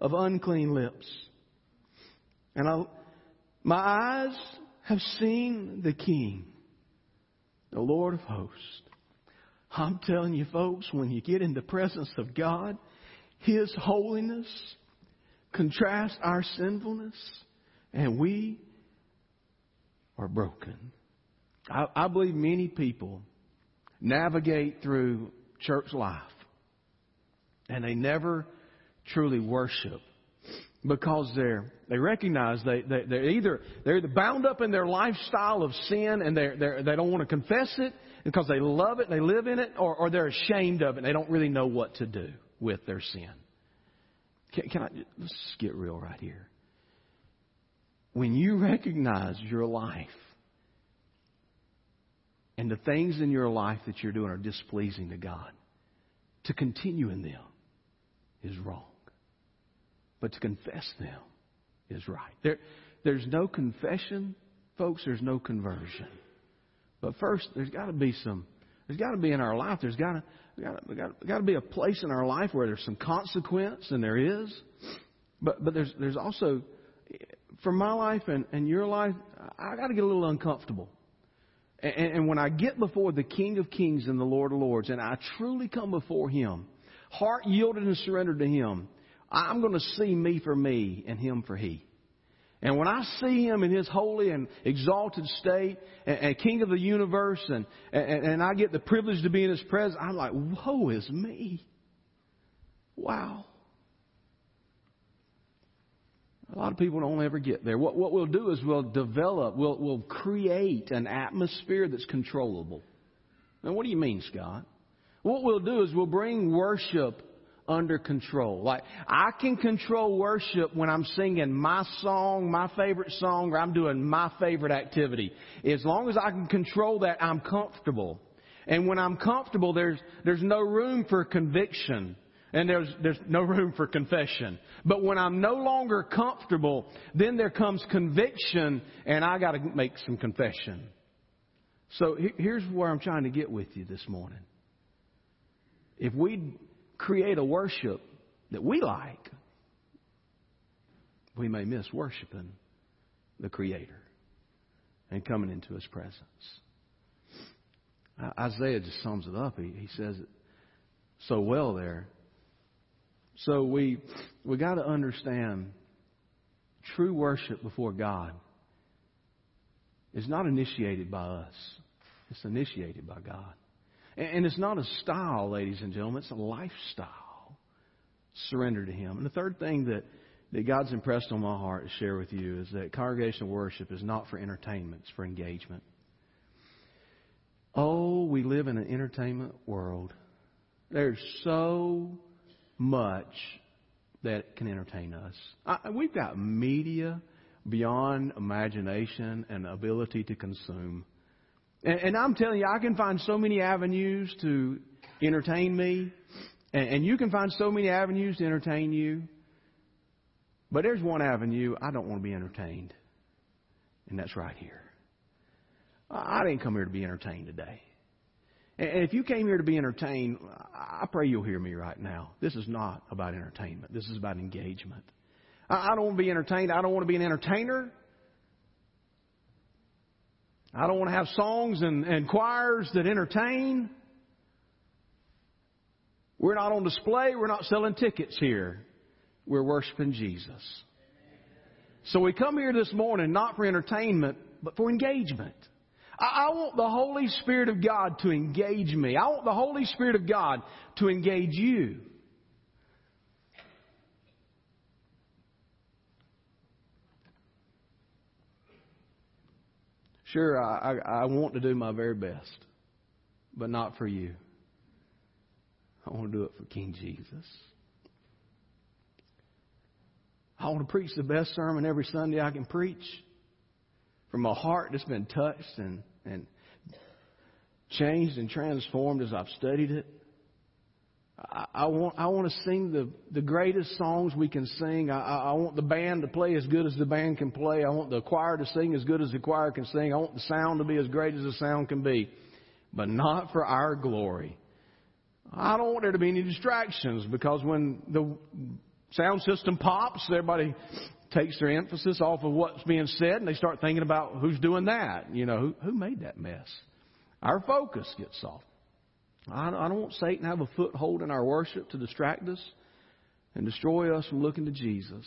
of unclean lips. And I, my eyes have seen the King, the Lord of hosts. I'm telling you, folks, when you get in the presence of God, His holiness contrasts our sinfulness, and we are broken. I, I believe many people navigate through church life, and they never truly worship because they're they recognize they, they they're either they're either bound up in their lifestyle of sin and they're, they're they don't want to confess it because they love it and they live in it or, or they're ashamed of it and they don't really know what to do with their sin. Can, can I let's get real right here. When you recognize your life and the things in your life that you're doing are displeasing to God, to continue in them is wrong. But to confess them is right. There, there's no confession, folks, there's no conversion. But first, there's got to be some, there's got to be in our life, there's got to, got to be a place in our life where there's some consequence, and there is. But, but there's, there's also, for my life and, and your life, I got to get a little uncomfortable. And, and when I get before the King of Kings and the Lord of Lords, and I truly come before Him, heart yielded and surrendered to Him, I'm going to see me for me and Him for He. And when I see him in his holy and exalted state and, and King of the universe and, and, and I get the privilege to be in his presence, I'm like, woe is me. Wow. A lot of people don't ever get there. What, what we'll do is we'll develop, we'll, we'll create an atmosphere that's controllable. Now, what do you mean, Scott? What we'll do is we'll bring worship under control. Like, I can control worship when I'm singing my song, my favorite song, or I'm doing my favorite activity. As long as I can control that, I'm comfortable. And when I'm comfortable, there's, there's no room for conviction. And there's, there's no room for confession. But when I'm no longer comfortable, then there comes conviction, and I gotta make some confession. So here's where I'm trying to get with you this morning. If we create a worship that we like, we may miss worshiping the Creator and coming into His presence. Isaiah just sums it up. He, he says it so well there. So we we got to understand true worship before God is not initiated by us. It's initiated by God. And it's not a style, ladies and gentlemen, it's a lifestyle. Surrender to Him. And the third thing that, that God's impressed on my heart to share with you is that congregational worship is not for entertainment, it's for engagement. Oh, we live in an entertainment world. There's so much that can entertain us. I, we've got media beyond imagination and ability to consume. And, and I'm telling you, I can find so many avenues to entertain me, and, and you can find so many avenues to entertain you. But there's one avenue I don't want to be entertained, and that's right here. I didn't come here to be entertained today. And if you came here to be entertained, I pray you'll hear me right now. This is not about entertainment. This is about engagement. I don't want to be entertained. I don't want to be an entertainer. I don't want to have songs and, and choirs that entertain. We're not on display. We're not selling tickets here. We're worshiping Jesus. So we come here this morning not for entertainment, but for engagement. I, I want the Holy Spirit of God to engage me. I want the Holy Spirit of God to engage you. Sure, I, I, I want to do my very best, but not for you. I want to do it for King Jesus. I want to preach the best sermon every Sunday I can preach from a heart that's been touched and, and changed and transformed as I've studied it. I, I want I want to sing the the greatest songs we can sing. I, I want the band to play as good as the band can play. I want the choir to sing as good as the choir can sing. I want the sound to be as great as the sound can be, but not for our glory. I don't want there to be any distractions because when the sound system pops, everybody takes their emphasis off of what's being said and they start thinking about who's doing that. You know, who, who made that mess? Our focus gets off. I don't want Satan to have a foothold in our worship to distract us and destroy us from looking to Jesus.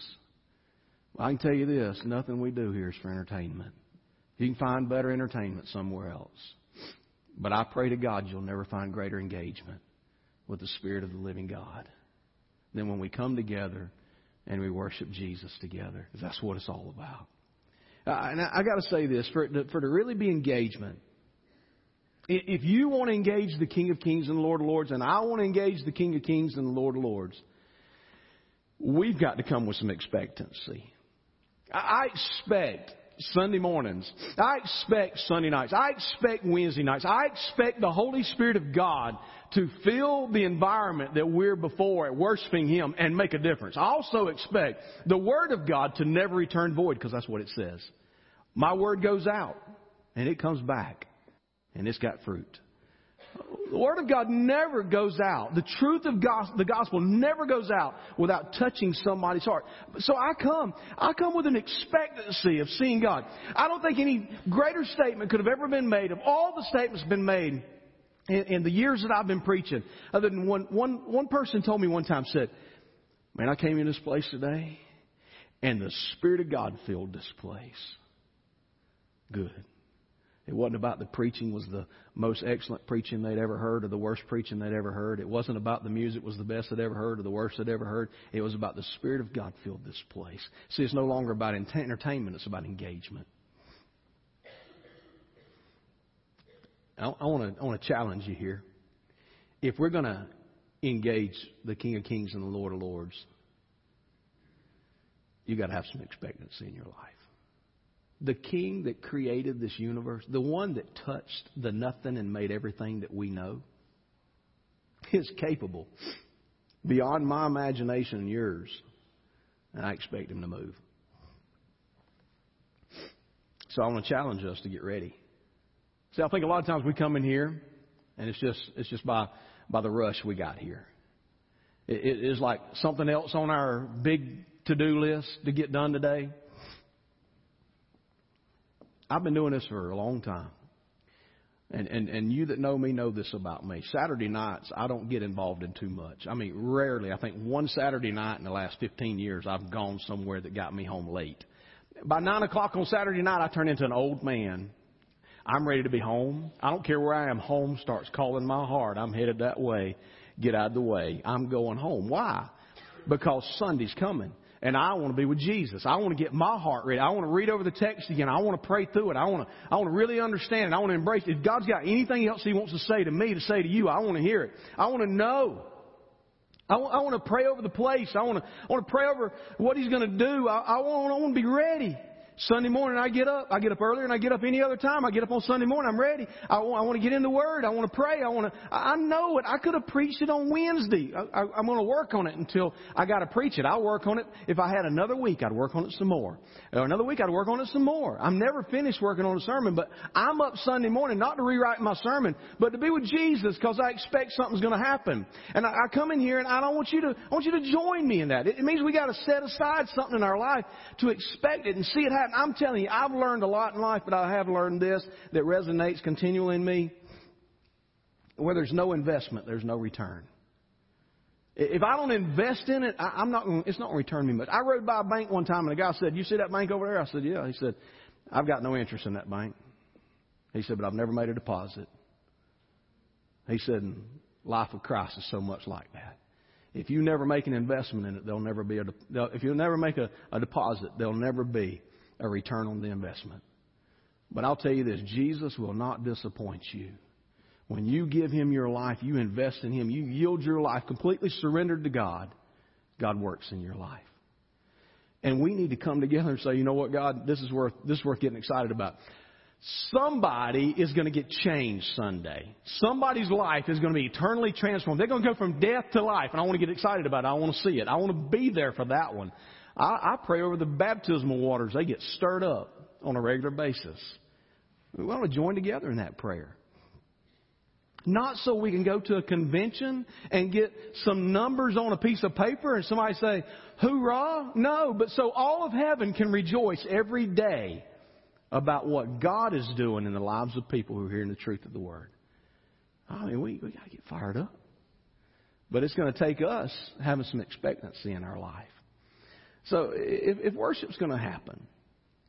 I can tell you this nothing we do here is for entertainment. You can find better entertainment somewhere else. But I pray to God you'll never find greater engagement with the Spirit of the living God than when we come together and we worship Jesus together. That's what it's all about. Uh, and I, I got to say this for for to really be engagement, if you want to engage the King of Kings and the Lord of Lords, and I want to engage the King of Kings and the Lord of Lords, we've got to come with some expectancy. I expect Sunday mornings. I expect Sunday nights. I expect Wednesday nights. I expect the Holy Spirit of God to fill the environment that we're before at worshiping Him and make a difference. I also expect the Word of God to never return void because that's what it says. My Word goes out and it comes back and it's got fruit. The Word of God never goes out. The truth of the gospel never goes out without touching somebody's heart. So I come, I come with an expectancy of seeing God. I don't think any greater statement could have ever been made of all the statements been made in, in the years that I've been preaching. Other than one, one, one person told me one time, said, man, I came in this place today and the Spirit of God filled this place. Good. It wasn't about the preaching was the most excellent preaching they'd ever heard or the worst preaching they'd ever heard. It wasn't about the music was the best they'd ever heard or the worst they'd ever heard. It was about the Spirit of God filled this place. See, it's no longer about entertainment, it's about engagement. I, want to I challenge you here. If we're going to engage the King of Kings and the Lord of Lords, you got to have some expectancy in your life the king that created this universe, the one that touched the nothing and made everything that we know, is capable beyond my imagination and yours. And I expect him to move. So I want to challenge us to get ready. See, I think a lot of times we come in here and it's just it's just by by the rush we got here. It, is like something else on our big to do list to get done today. I've been doing this for a long time. And, and, and you that know me know this about me. Saturday nights, I don't get involved in too much. I mean, rarely. I think one Saturday night in the last 15 years, I've gone somewhere that got me home late. By 9 o'clock on Saturday night, I turn into an old man. I'm ready to be home. I don't care where I am. Home starts calling my heart. I'm headed that way. Get out of the way. I'm going home. Why? Because Sunday's coming and I want to be with Jesus. I want to get my heart ready. I want to read over the text again. I want to pray through it. I want to, I want to really understand it. I want to embrace it. If God's got anything else He wants to say to me, to say to you, I want to hear it. I want to know. I want, I want to pray over the place. I want to, I want to pray over what He's going to do. I, I, want, I want to be ready. Sunday morning I get up. I get up earlier and I get up any other time. I get up on Sunday morning. I'm ready. I want, I want to get in the Word. I want to pray. I want to. I know it. I could have preached it on Wednesday. I, I, I'm going to work on it until I got to preach it. I'll work on it. If I had another week, I'd work on it some more. Or another week, I'd work on it some more. I'm never finished working on a sermon, but I'm up Sunday morning not to rewrite my sermon, but to be with Jesus because I expect something's going to happen. And I, I come in here and I don't want you to. I want you to join me in that. It, it means we got to set aside something in our life to expect it and see it happen. I'm telling you, I've learned a lot in life, but I have learned this that resonates continually in me. Where there's no investment, there's no return. If I don't invest in it, I'm not. It's not going to return me much. I rode by a bank one time, and the guy said, "You see that bank over there?" I said, "Yeah." He said, "I've got no interest in that bank." He said, "But I've never made a deposit." He said, "Life of Christ is so much like that. If you never make an investment in it, there'll never be a. If you never make a, a deposit, there'll never be a return on the investment. But I'll tell you this Jesus will not disappoint you. When you give Him your life, you invest in Him, you yield your life completely surrendered to God, God works in your life. And we need to come together and say, you know what, God, this is worth, this is worth getting excited about. Somebody is going to get changed Sunday. Somebody's life is going to be eternally transformed. They're going to go from death to life, and I want to get excited about it. I want to see it. I want to be there for that one. I, I pray over the baptismal waters. They get stirred up on a regular basis. We want to join together in that prayer. Not so we can go to a convention and get some numbers on a piece of paper and somebody say, hoorah. No, but so all of heaven can rejoice every day about what God is doing in the lives of people who are hearing the truth of the Word. I mean, we, we got to get fired up. But it's going to take us having some expectancy in our life. So if, if worship's going to happen,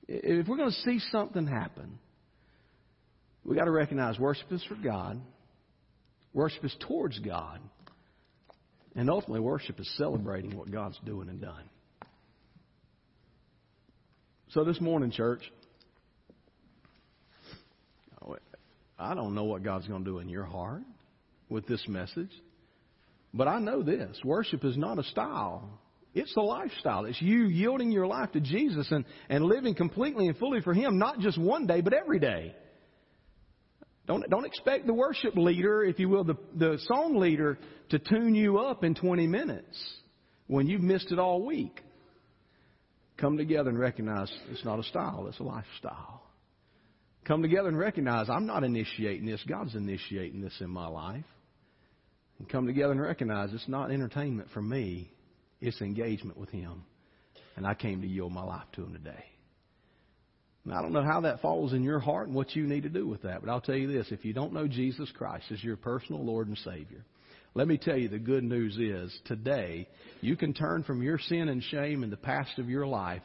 if we're going to see something happen, we got to recognize worship is for God, worship is towards God, and ultimately worship is celebrating what God's doing and done. So this morning, church, I don't know what God's going to do in your heart with this message, but I know this worship is not a style It's the lifestyle. It's you yielding your life to Jesus and, and living completely and fully for Him, not just one day, but every day. Don't, don't expect the worship leader, if you will, the, the song leader, to tune you up in 20 minutes when you've missed it all week. Come together and recognize it's not a style, it's a lifestyle. Come together and recognize I'm not initiating this, God's initiating this in my life. And come together and recognize it's not entertainment for me, it's engagement with Him. And I came to yield my life to Him today. Now, I don't know how that falls in your heart and what you need to do with that, but I'll tell you this if you don't know Jesus Christ as your personal Lord and Savior, let me tell you the good news is today you can turn from your sin and shame in the past of your life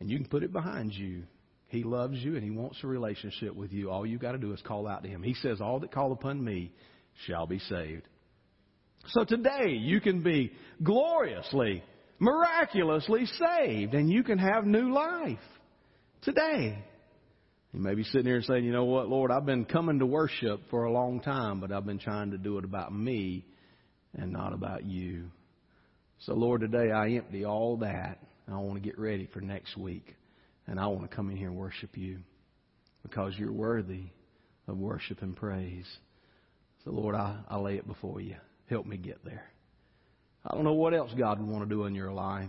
and you can put it behind you. He loves you and He wants a relationship with you. All you've got to do is call out to Him. He says, All that call upon me shall be saved. So today you can be gloriously, miraculously saved and you can have new life. Today. You may be sitting here and saying, you know what, Lord, I've been coming to worship for a long time, but I've been trying to do it about me and not about you. So, Lord, today I empty all that I want to get ready for next week. And I want to come in here and worship you because you're worthy of worship and praise. So, Lord, I, I lay it before you. Help me get there. I don't know what else God would want to do in your life,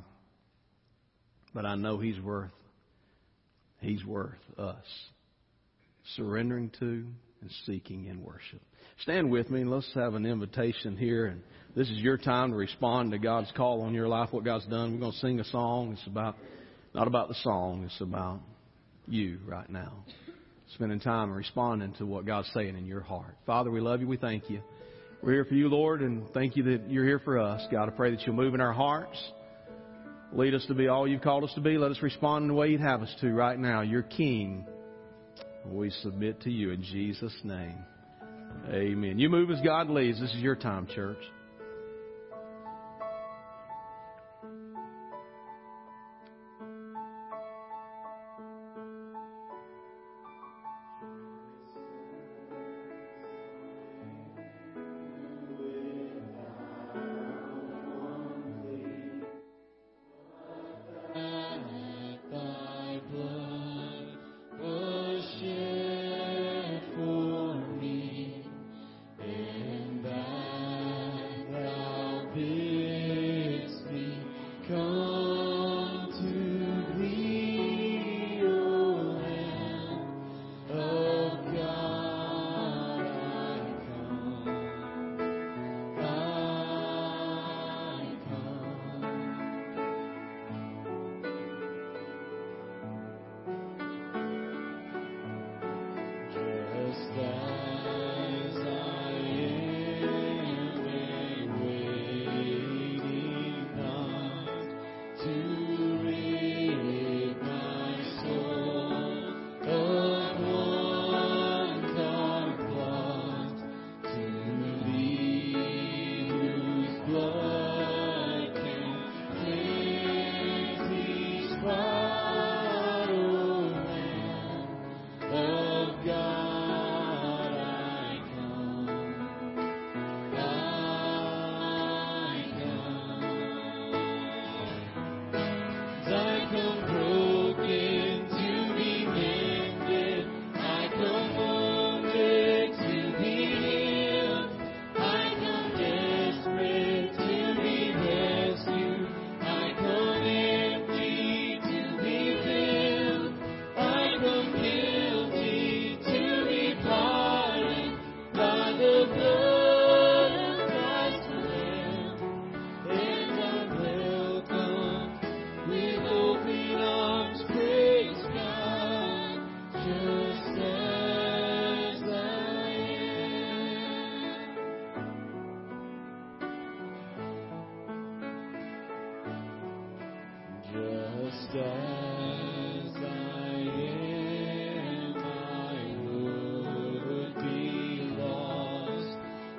but I know He's worth He's worth us surrendering to and seeking in worship. Stand with me and let's have an invitation here. And this is your time to respond to God's call on your life, what God's done. We're going to sing a song. It's about, not about the song, it's about you right now. Spending time responding to what God's saying in your heart. Father, we love you. We thank you. We're here for you, Lord, and thank you that you're here for us. God, I pray that you'll move in our hearts. Lead us to be all you've called us to be. Let us respond in the way you'd have us to right now. You're King. We submit to you in Jesus' name. Amen. You move as God leads. This is your time, church.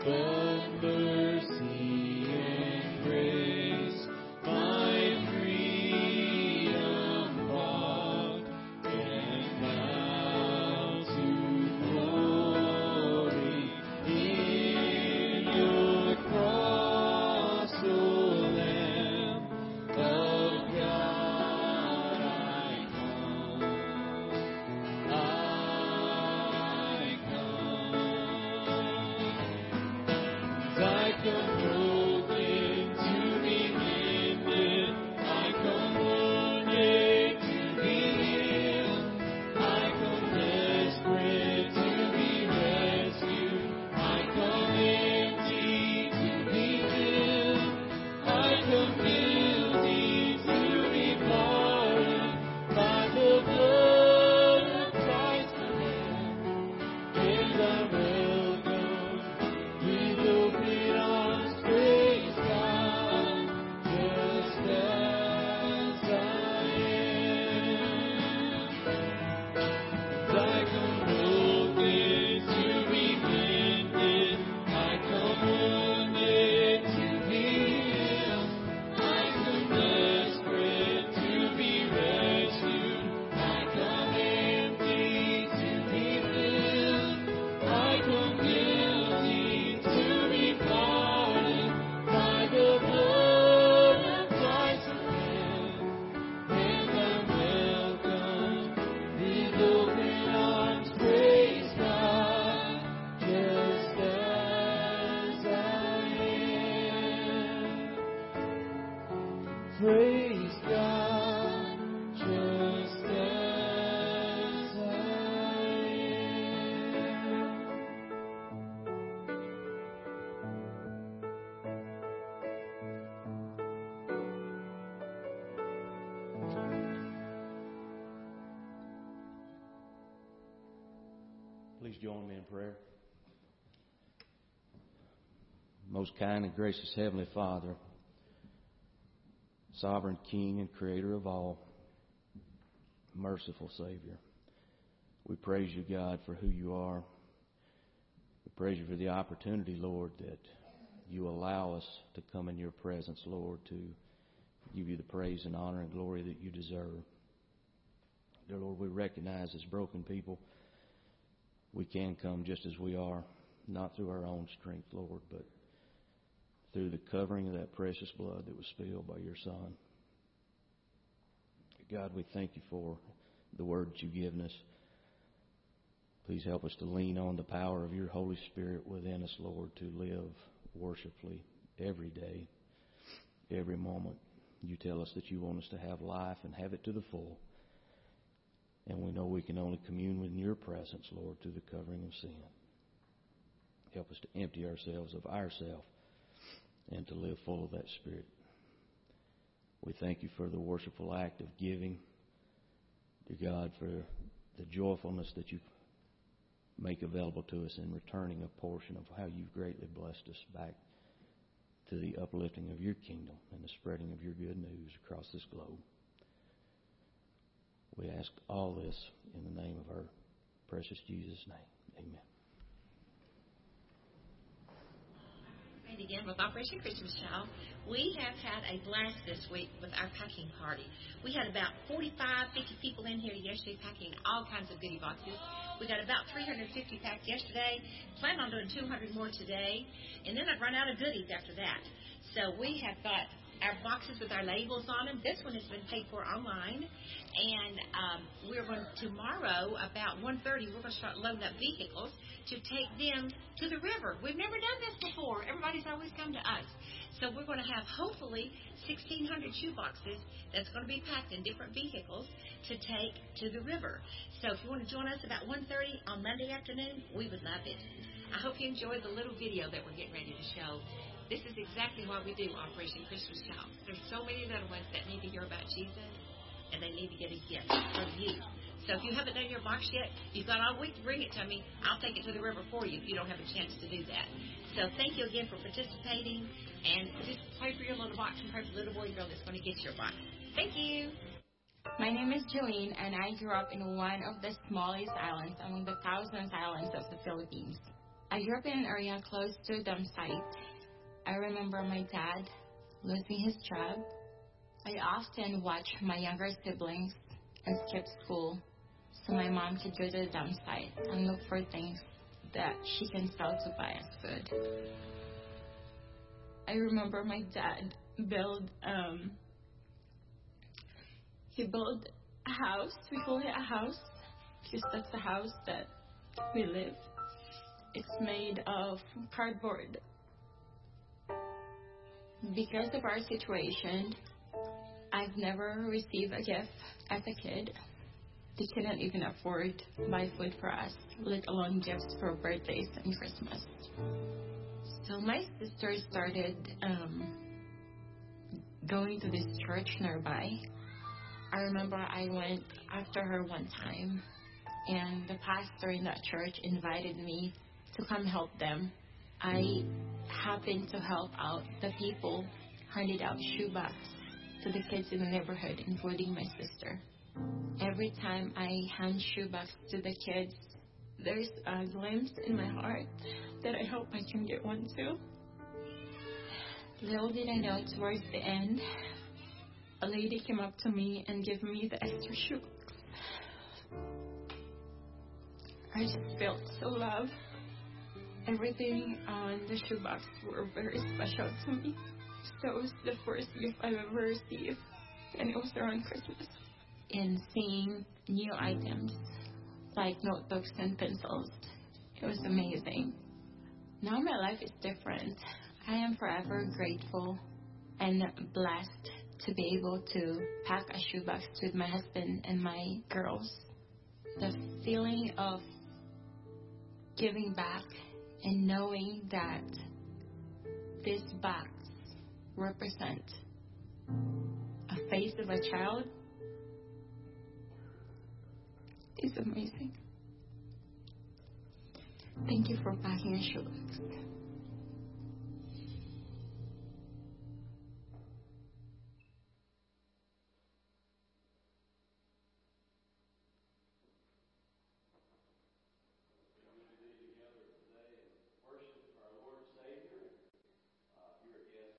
fail. Most kind and gracious Heavenly Father, sovereign King and Creator of all, merciful Savior, we praise you, God, for who you are. We praise you for the opportunity, Lord, that you allow us to come in your presence, Lord, to give you the praise and honor and glory that you deserve. Dear Lord, we recognize as broken people we can come just as we are, not through our own strength, Lord, but through the covering of that precious blood that was spilled by your Son. God, we thank you for the word that you've given us. Please help us to lean on the power of your Holy Spirit within us, Lord, to live worshipfully every day, every moment. You tell us that you want us to have life and have it to the full. And we know we can only commune with your presence, Lord, through the covering of sin. Help us to empty ourselves of ourself and to live full of that Spirit. We thank you for the worshipful act of giving, dear God, for the joyfulness that you make available to us in returning a portion of how you've greatly blessed us back to the uplifting of your kingdom and the spreading of your good news across this globe. We ask all this in the name of our precious Jesus' name. Amen. And again with Operation Christmas Child, we have had a blast this week with our packing party. We had about 45, 50 people in here yesterday packing all kinds of goodie boxes. We got about 350 packed yesterday. Plan on doing 200 more today, and then I've run out of goodies after that. So we have got our boxes with our labels on them. This one has been paid for online, and um, we're going tomorrow about 1:30. We're going to start loading up vehicles to take them to the river. We've never done this before. Everybody's always come to us, so we're going to have hopefully 1,600 shoe boxes that's going to be packed in different vehicles to take to the river. So if you want to join us about 1:30 on Monday afternoon, we would love it. I hope you enjoyed the little video that we're getting ready to show. This is exactly why we do Operation Christmas Child. There's so many little ones that need to hear about Jesus, and they need to get a gift from you. So if you haven't done your box yet, you've got all week to bring it to me. I'll take it to the river for you if you don't have a chance to do that. So thank you again for participating, and just pray for your little box and pray for the little boy and girl that's going to get your box. Thank you. My name is Jolene, and I grew up in one of the smallest islands among the thousands islands of the Philippines. I grew up in an area close to a dump site. I remember my dad losing his job. I often watch my younger siblings and skip school so my mom could go to the dump site and look for things that she can sell to buy us food. I remember my dad build um he built a house. We call it a house because that's the house that we live. It's made of cardboard because of our situation, I've never received a gift as a kid. They couldn't even afford buy food for us, let alone gifts for birthdays and Christmas. So my sister started um, going to this church nearby. I remember I went after her one time, and the pastor in that church invited me to come help them. I happened to help out the people, handed out shoebox to the kids in the neighborhood, including my sister. Every time I hand shoebox to the kids, there's a glimpse in my heart that I hope I can get one too. Little did I know towards the end, a lady came up to me and gave me the extra shoebox. I just felt so loved. Everything on the shoebox were very special to me. So it was the first gift I've ever received, and it was around Christmas. In seeing new items like notebooks and pencils, it was amazing. Now my life is different. I am forever grateful and blessed to be able to pack a shoebox with my husband and my girls. The feeling of giving back and knowing that this box represents a face of a child is amazing. Thank you for packing a shoebox.